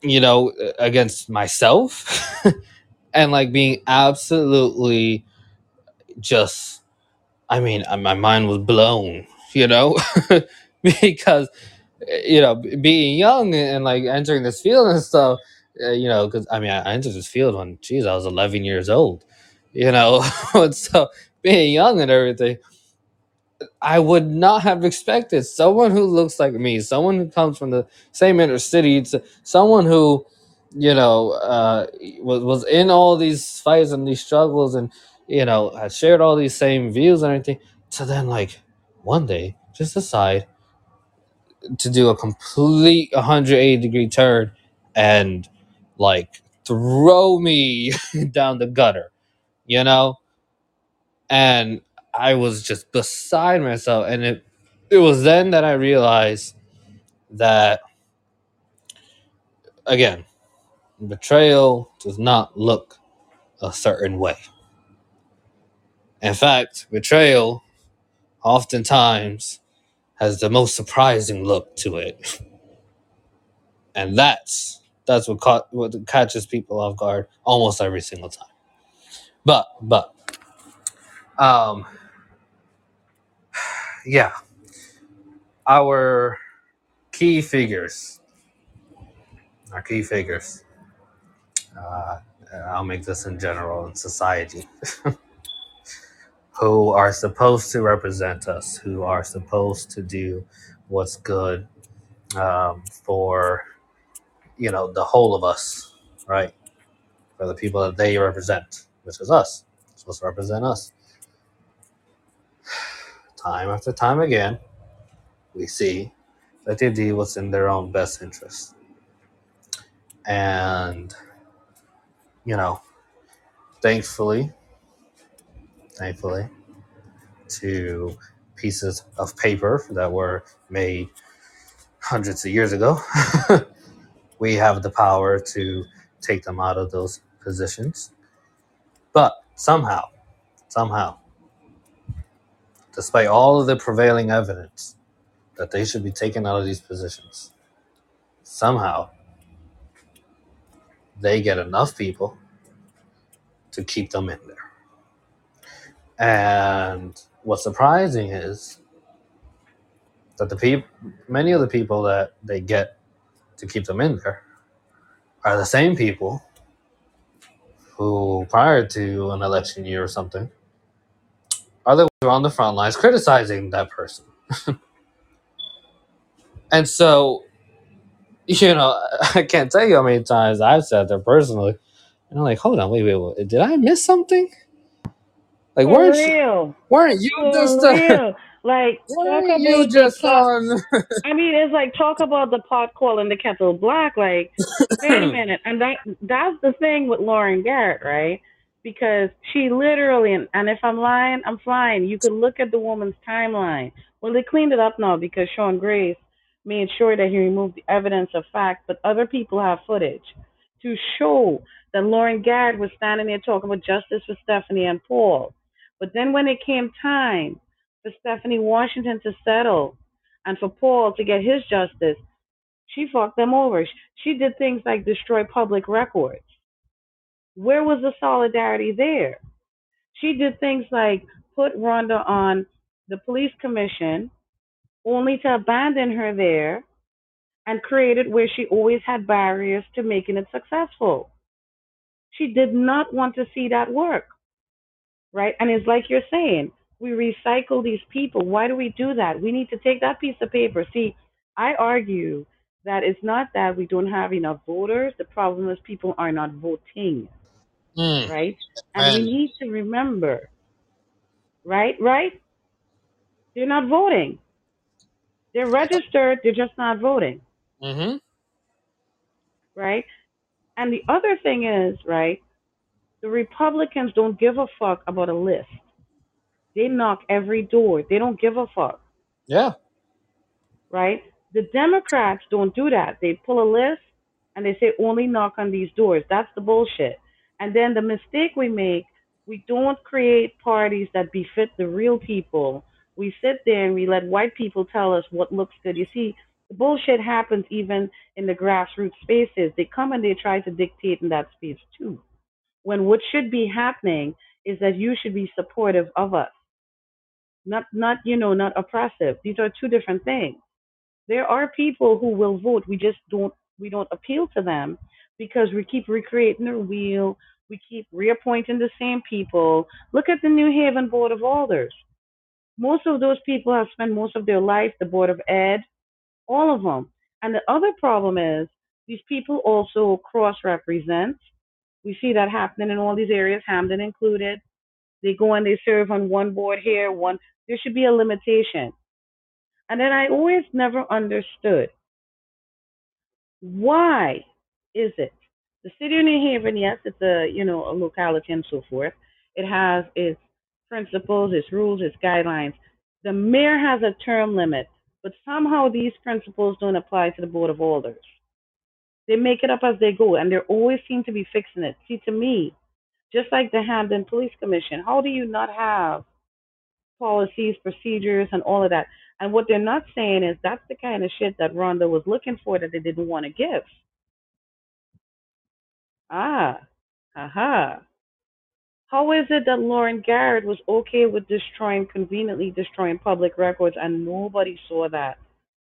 you know, against myself, and like being absolutely just. I mean, uh, my mind was blown, you know, because you know, being young and like entering this field and stuff, uh, you know, because I mean, I I entered this field when, geez, I was 11 years old, you know, so being young and everything, I would not have expected someone who looks like me, someone who comes from the same inner city, to someone who, you know, uh, was was in all these fights and these struggles, and you know, had shared all these same views and everything, to then like one day just decide to do a complete 180 degree turn and like throw me down the gutter, you know? And I was just beside myself. And it, it was then that I realized that, again, betrayal does not look a certain way. In fact, betrayal oftentimes has the most surprising look to it. And that's that's what caught what catches people off guard almost every single time. But but um yeah, our key figures, our key figures. Uh, I'll make this in general in society, who are supposed to represent us, who are supposed to do what's good um, for you know the whole of us, right? For the people that they represent, which is us, supposed to represent us. Time after time again, we see that they do what's in their own best interest. And, you know, thankfully, thankfully, to pieces of paper that were made hundreds of years ago, we have the power to take them out of those positions. But somehow, somehow, despite all of the prevailing evidence that they should be taken out of these positions, somehow they get enough people to keep them in there. And what's surprising is that the people, many of the people that they get to keep them in there, are the same people who, prior to an election year or something, are the ones who are on the front lines criticizing that person. and so, you know, I can't tell you how many times I've said there personally, and I'm like, hold on, wait, wait, wait, did I miss something? Like, For weren't you, real. weren't you For just uh, real. Like talk weren't about you the just pot. on? I mean, it's like talk about the pot calling the kettle black. Like, wait a minute, and that that's the thing with Lauren Garrett, right? Because she literally, and, and if I'm lying, I'm flying. You could look at the woman's timeline. Well, they cleaned it up now because Sean Grace made sure that he removed the evidence of fact, but other people have footage to show that Lauren Garrett was standing there talking about justice for Stephanie and Paul. But then when it came time for Stephanie Washington to settle and for Paul to get his justice, she fucked them over. She did things like destroy public records. Where was the solidarity there? She did things like put Rhonda on the police commission only to abandon her there and create it where she always had barriers to making it successful. She did not want to see that work, right? And it's like you're saying, we recycle these people. Why do we do that? We need to take that piece of paper. See, I argue that it's not that we don't have enough voters. The problem is people are not voting, Mm, right? And we need to remember, right? Right? They're not voting. They're registered, they're just not voting, mm-hmm. right? And the other thing is, right? The Republicans don't give a fuck about a list. They knock every door. They don't give a fuck, Yeah. right? The Democrats don't do that. They pull a list and they say only knock on these doors. That's the bullshit. And then the mistake we make, we don't create parties that befit the real people. We sit there and we let white people tell us what looks good. You see, the bullshit happens even in the grassroots spaces. They come and they try to dictate in that space too. When what should be happening is that you should be supportive of us, not not you know not oppressive. These are two different things. There are people who will vote. We just don't we don't appeal to them because we keep recreating the wheel. We keep reappointing the same people. Look at the New Haven Board of Alders. Most of those people have spent most of their life, the Board of Ed, all of them. And the other problem is these people also cross represent. We see that happening in all these areas, Hamden included. They go and they serve on one board here, one. There should be a limitation. And then I always never understood why is it the city of New Haven? Yes, it's a you know a locality and so forth. It has its principles, its rules, its guidelines. The mayor has a term limit, but somehow these principles don't apply to the board of alders. They make it up as they go, and they always seem to be fixing it. See, to me, just like the Hamden Police Commission, how do you not have policies, procedures, and all of that? And what they're not saying is that's the kind of shit that Rhonda was looking for that they didn't want to give. Ah, aha. How is it that Lauren Garrett was okay with destroying, conveniently destroying public records, and nobody saw that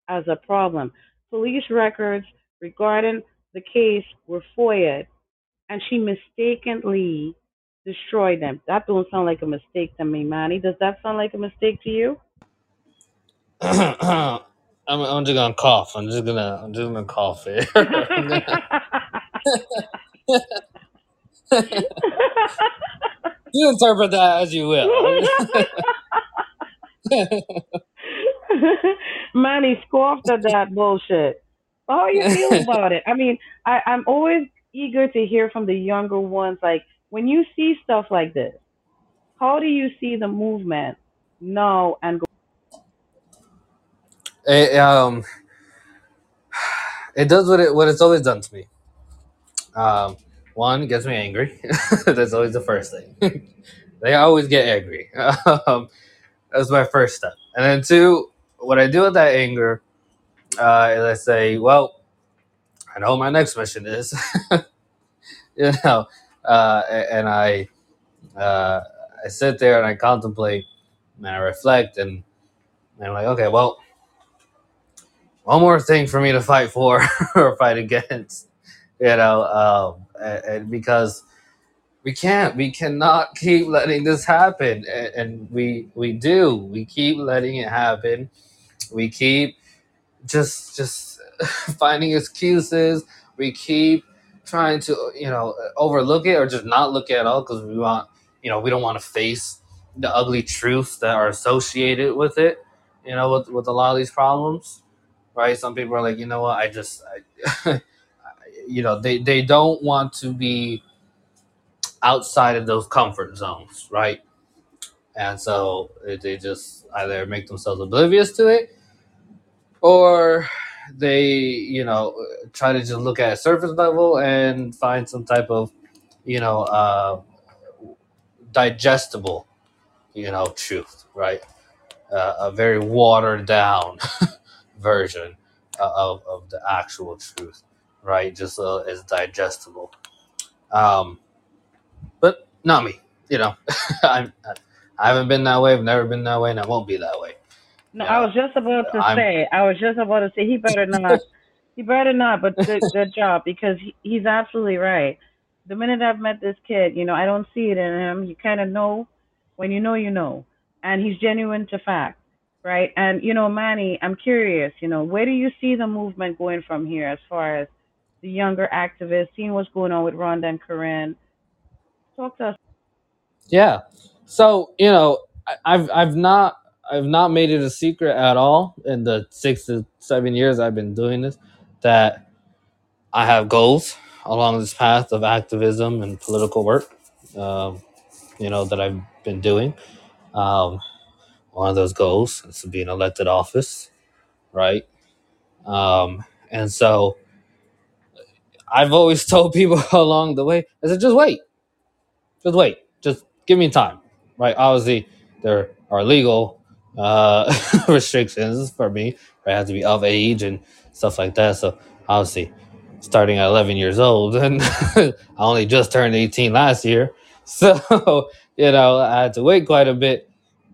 as a problem? Police records regarding the case were FOIA'd, and she mistakenly destroyed them. That don't sound like a mistake to me, Manny. Does that sound like a mistake to you? I'm, I'm just gonna cough. I'm just gonna I'm just gonna cough here. I'm gonna- you interpret that as you will. Manny scoffed at that bullshit. How you feel about it? I mean, I, I'm always eager to hear from the younger ones. Like when you see stuff like this, how do you see the movement now and go? it, um, it does what it what it's always done to me. Um, one gets me angry. That's always the first thing. they always get angry. Um, that's my first step, and then two, what I do with that anger uh, is I say, well, I know my next mission is, you know, uh, and I uh, I sit there and I contemplate and I reflect and, and I'm like, okay, well, one more thing for me to fight for or fight against, you know, um, and, and because we can't, we cannot keep letting this happen, and, and we we do, we keep letting it happen, we keep just just finding excuses, we keep trying to you know overlook it or just not look at all because we want you know we don't want to face the ugly truths that are associated with it you know with, with a lot of these problems right? Some people are like you know what? I just I, you know they, they don't want to be outside of those comfort zones right? And so eh, they just either make themselves oblivious to it or they you know try to just look at a surface level and find some type of you know uh, digestible you know truth right? Uh, a very watered down version of, of the actual truth right just uh, as digestible um, but not me you know I'm, i haven't been that way i've never been that way and i won't be that way No. I was just about to I'm- say. I was just about to say he better not. he better not. But good, good job because he, he's absolutely right. The minute I've met this kid, you know, I don't see it in him. You kind of know when you know, you know, and he's genuine to fact, right? And you know, Manny, I'm curious. You know, where do you see the movement going from here as far as the younger activists, seeing what's going on with Rhonda and Corinne? Talk to us. Yeah. So you know, I, I've I've not I've not made it a secret at all in the six to seven years I've been doing this that I have goals along this path of activism and political work. um, you know, that I've been doing. Um, one of those goals is to be in elected office, right? Um, and so I've always told people along the way, I said, just wait, just wait, just give me time, right? Obviously, there are legal uh, restrictions for me. I have to be of age and stuff like that. So obviously, starting at 11 years old, and I only just turned 18 last year, so you know I had to wait quite a bit.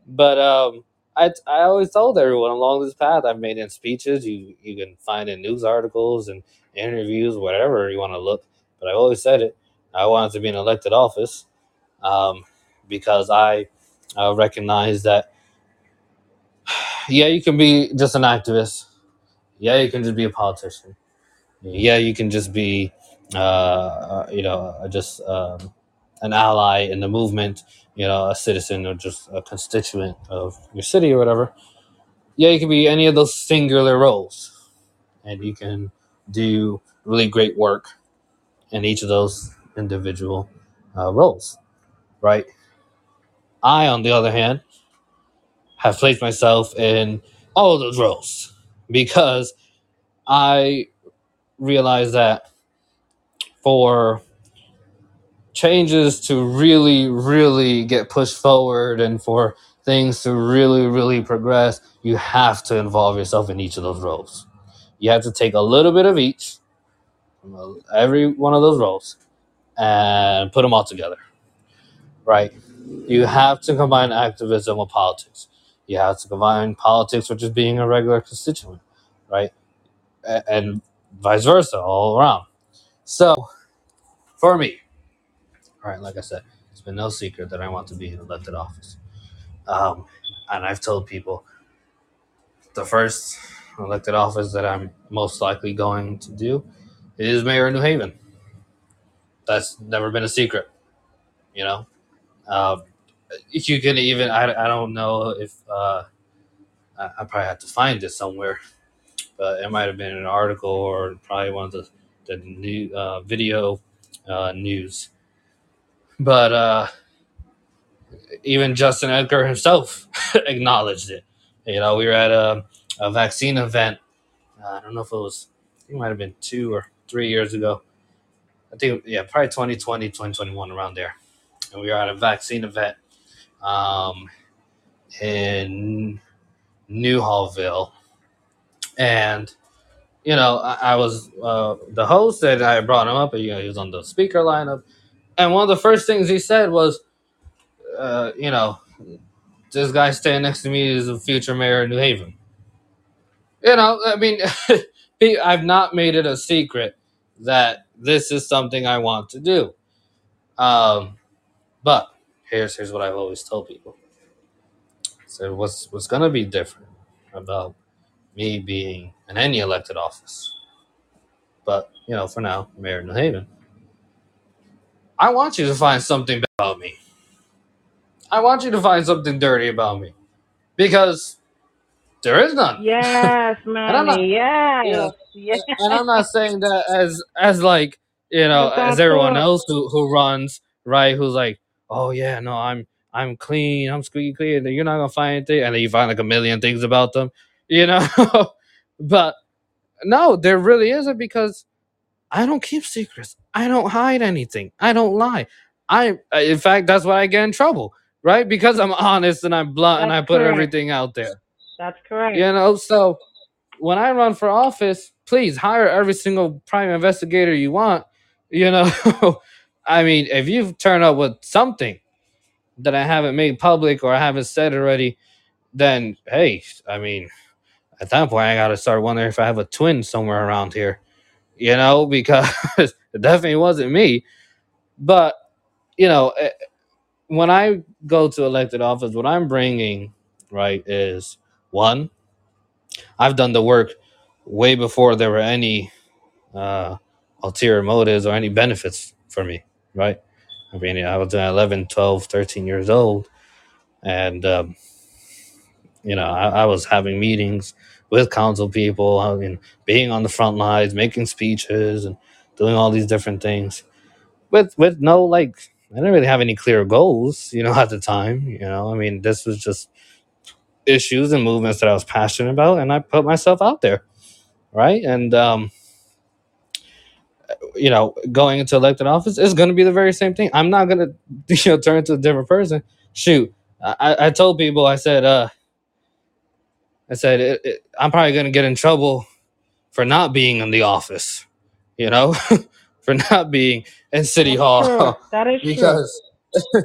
But um, I I always told everyone along this path I've made in speeches. You you can find in news articles and interviews, whatever you want to look. But I always said it. I wanted to be in elected office um, because I uh, recognize that yeah, you can be just an activist. Yeah, you can just be a politician. Yeah, you can just be uh, uh, you know uh, just um, an ally in the movement. You know, a citizen or just a constituent of your city or whatever. Yeah, you can be any of those singular roles, and you can do really great work in each of those individual uh, roles, right? I, on the other hand, have placed myself in all those roles because I realize that for changes to really, really get pushed forward and for things to really, really progress, you have to involve yourself in each of those roles. You have to take a little bit of each, every one of those roles, and put them all together, right? You have to combine activism with politics. You have to combine politics with just being a regular constituent, right? And vice versa, all around. So, for me, all right, like I said, it's been no secret that I want to be in elected office. Um, and I've told people the first elected office that I'm most likely going to do is mayor of New Haven. That's never been a secret, you know. Um, if you can even, I, I don't know if uh, I, I probably have to find this somewhere, but it might have been an article or probably one of the the new uh, video uh, news. But uh, even Justin Elicker himself acknowledged it. You know, we were at a, a vaccine event. Uh, I don't know if it was, it might have been two or three years ago. I think, yeah, probably 2020, 2021, around there. And we were at a vaccine event um, in Newhallville. And, you know, I, I was uh, the host and I brought him up. and, You know, he was on the speaker lineup. And one of the first things he said was, uh, you know, this guy standing next to me is the future mayor of New Haven. You know, I mean, I've not made it a secret that this is something I want to do. Um, but here's here's what I've always told people. So what's what's gonna be different about me being in any elected office? But you know, for now, mayor of New Haven. I want you to find something about me. I want you to find something dirty about me because there is none. Yes, not, Manny. you know, Yes. Yes. and I'm not saying that as as like you know as everyone else who who runs right who's like oh yeah no I'm I'm clean I'm squeaky clean you're not gonna find anything and then you find like a million things about them you know but no there really isn't because I don't keep secrets I don't hide anything I don't lie I in fact that's why I get in trouble right because I'm honest and I'm blunt and I put correct. everything out there That's correct. you know, so when I run for office, please hire every single private investigator you want. You know, I mean, if you turn up with something that I haven't made public or I haven't said already, then hey, I mean, at that point, I got to start wondering if I have a twin somewhere around here. You know, because it definitely wasn't me. But you know, eh, when I go to elected office, what I'm bringing right is one I've done the work way before there were any uh, ulterior motives or any benefits for me, right? I mean, I was uh, 11, 12, 13 years old, and, um, you know, I, I was having meetings with council people, I mean, being on the front lines, making speeches, and doing all these different things with with no like I didn't really have any clear goals, you know, at the time. You know, I mean, this was just issues and movements that I was passionate about, and I put myself out there, right? And um, you know, going into elected office is going to be the very same thing. I'm not going to, you know, turn into a different person. Shoot, I, I told people, I said, uh, I said, it, it, I'm probably going to get in trouble for not being in the office, you know, for not being in city hall. True. That is true. because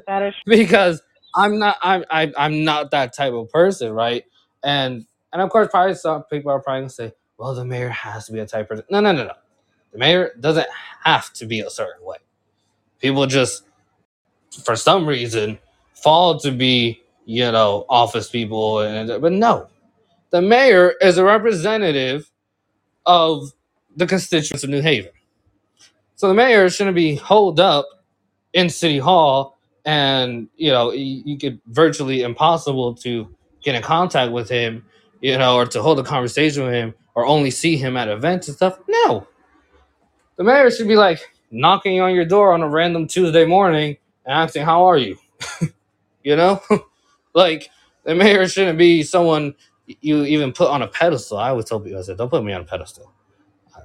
That is because I'm not I'm I'm not that type of person, right? And and of course, probably some people are probably gonna say, well, the mayor has to be a type of person. No, no, no, no. The mayor doesn't have to be a certain way. People just, for some reason, fall to be you know office people, and but no, the mayor is a representative of the constituents of New Haven. So the mayor shouldn't be holed up in City Hall, and you know you, could virtually impossible to get in contact with him, you know, or to hold a conversation with him, or only see him at events and stuff. No, the mayor should be like knocking on your door on a random Tuesday morning and asking, "How are you?" you know, like the mayor shouldn't be someone you even put on a pedestal. I always tell people, I said, "Don't put me on a pedestal."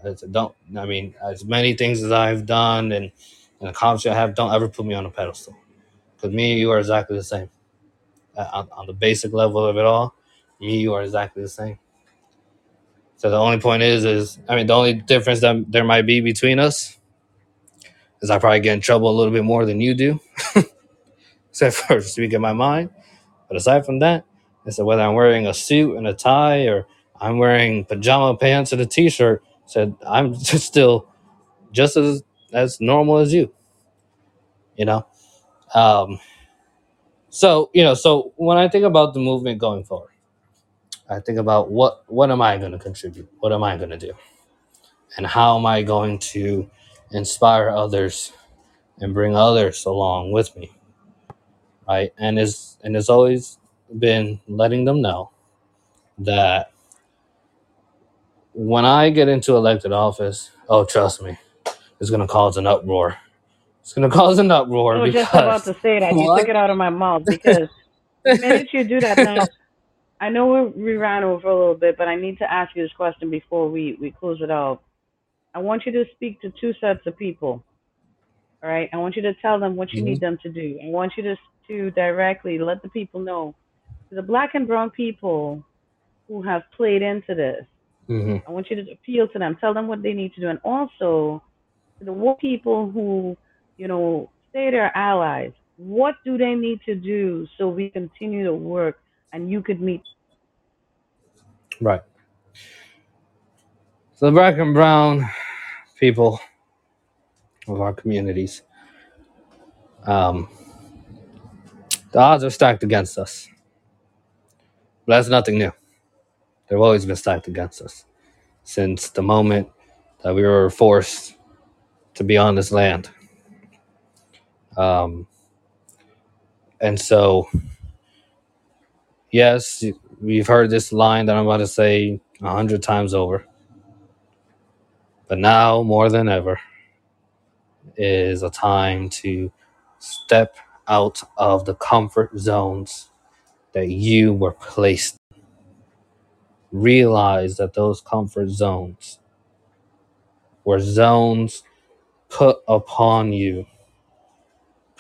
I said, don't. I mean, as many things as I've done and and accomplishments I have, don't ever put me on a pedestal. Because me and you are exactly the same. Uh, on, on the basic level of it all, me and you are exactly the same. So the only point is, is I mean, the only difference that there might be between us is I probably get in trouble a little bit more than you do, except for speaking my mind. But aside from that, I said whether I'm wearing a suit and a tie or I'm wearing pajama pants and a t-shirt, said I'm just still just as as normal as you. You know. Um, so you know, so when I think about the movement going forward, I think about what what am I going to contribute? What am I going to do? And how am I going to inspire others and bring others along with me? Right? And it's and it's always been letting them know that when I get into elected office, oh trust me, it's going to cause an uproar. It's going to cause an uproar I was just about because to say that. You what? took it out of my mouth because the minute you do that now, I know we we ran over a little bit, but I need to ask you this question before we, we close it out. I want you to speak to two sets of people. All right. I want you to tell them what you Mhm. need them to do. I want you to to directly let the people know the black and brown people who have played into this. Mhm. I want you to appeal to them, tell them what they need to do, and also to the white people who, you know, say they're allies. What do they need to do so we continue to work and you could meet? Right. So the black and brown people of our communities, um, the odds are stacked against us. But that's nothing new. They've always been stacked against us since the moment that we were forced to be on this land. Um, and so, yes, we've heard this line that I'm about to say a hundred times over. But now, more than ever, is a time to step out of the comfort zones that you were placed. Realize that those comfort zones were zones put upon you,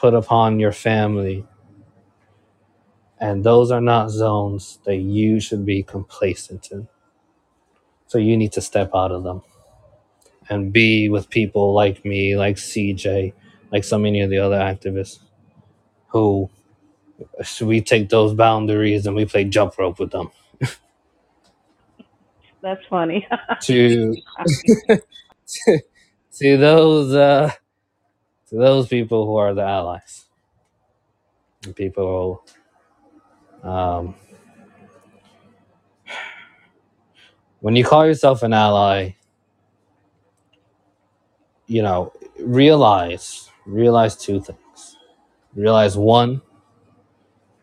put upon your family, and those are not zones that you should be complacent in. So you need to step out of them and be with people like me, like CJ, like so many of the other activists who we take those boundaries and we play jump rope with them That's funny. to to those uh to those people who are the allies. The people um when you call yourself an ally you know realize realize two things. Realize one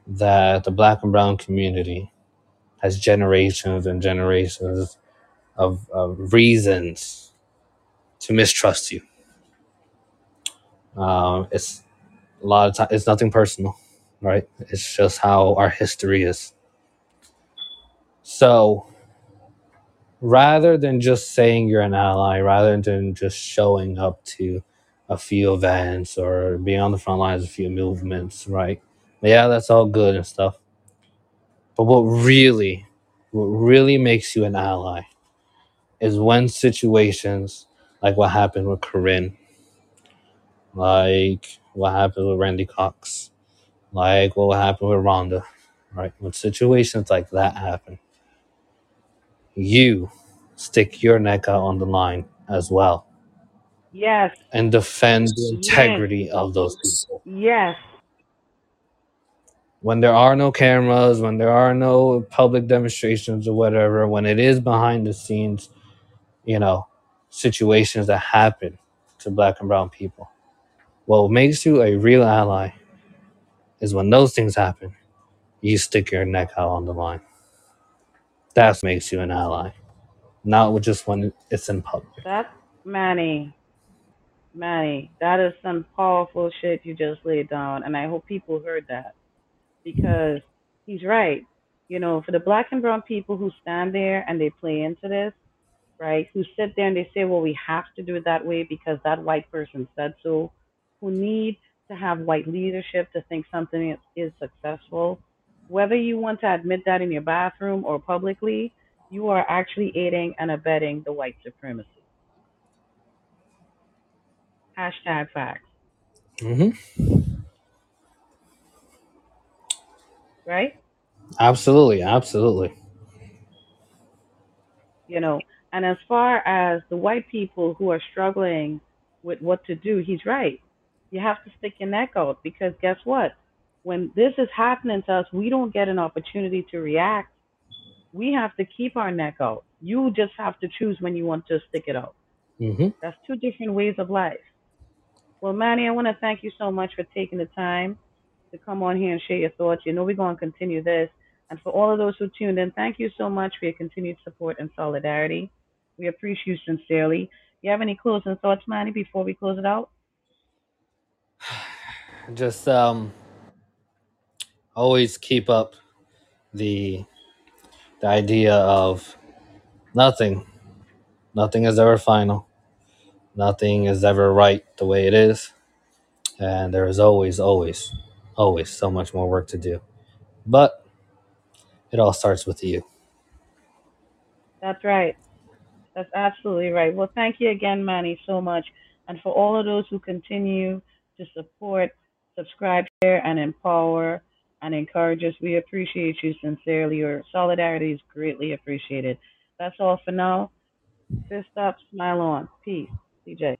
that the black and brown community has generations and generations of, of reasons to mistrust you um, it's A lot of time. it's nothing personal, right? It's just how our history is. So rather than just saying you're an ally, rather than just showing up to a few events or being on the front lines a few movements, right? Yeah, that's all good and stuff. But what really, what really makes you an ally is when situations like what happened with Corinne, like what happened with Randy Cox, like what happened with Rhonda, right? When situations like that happen, you stick your neck out on the line as well Yes, and defend the yes, integrity of those people. yes. When there are no cameras, when there are no public demonstrations or whatever, when it is behind the scenes, you know, situations that happen to black and brown people. What makes you a real ally is when those things happen, you stick your neck out on the line. That makes you an ally, not just when it's in public. That's Manny. Manny, that is some powerful shit you just laid down, and I hope people heard that because he's right. You know, for the black and brown people who stand there and they play into this, right? Who sit there and they say, well, we have to do it that way because that white person said so, who need to have white leadership to think something is, is successful. Whether you want to admit that in your bathroom or publicly, you are actually aiding and abetting the white supremacy. Hashtag facts. Mm-hmm. Right? Absolutely, absolutely. You know, and as far as the white people who are struggling with what to do, he's right. You have to stick your neck out because guess what? When this is happening to us, we don't get an opportunity to react. We have to keep our neck out. You just have to choose when you want to stick it out. Mm-hmm. That's two different ways of life. Well, Manny, I want to thank you so much for taking the time to come on here and share your thoughts. You know we're going to continue this. And for all of those who tuned in, thank you so much for your continued support and solidarity. We appreciate you sincerely. You have any closing thoughts, Manny, before we close it out? Just um, always keep up the the idea of nothing, nothing is ever final, nothing is ever right the way it is, and there is always, always, always so much more work to do. But it all starts with you. That's right. That's absolutely right. Well, thank you again, Manny, so much. And for all of those who continue to support, subscribe, share, and empower and encourage us, we appreciate you sincerely. Your solidarity is greatly appreciated. That's all for now. Fist up, smile on. Peace. CJ.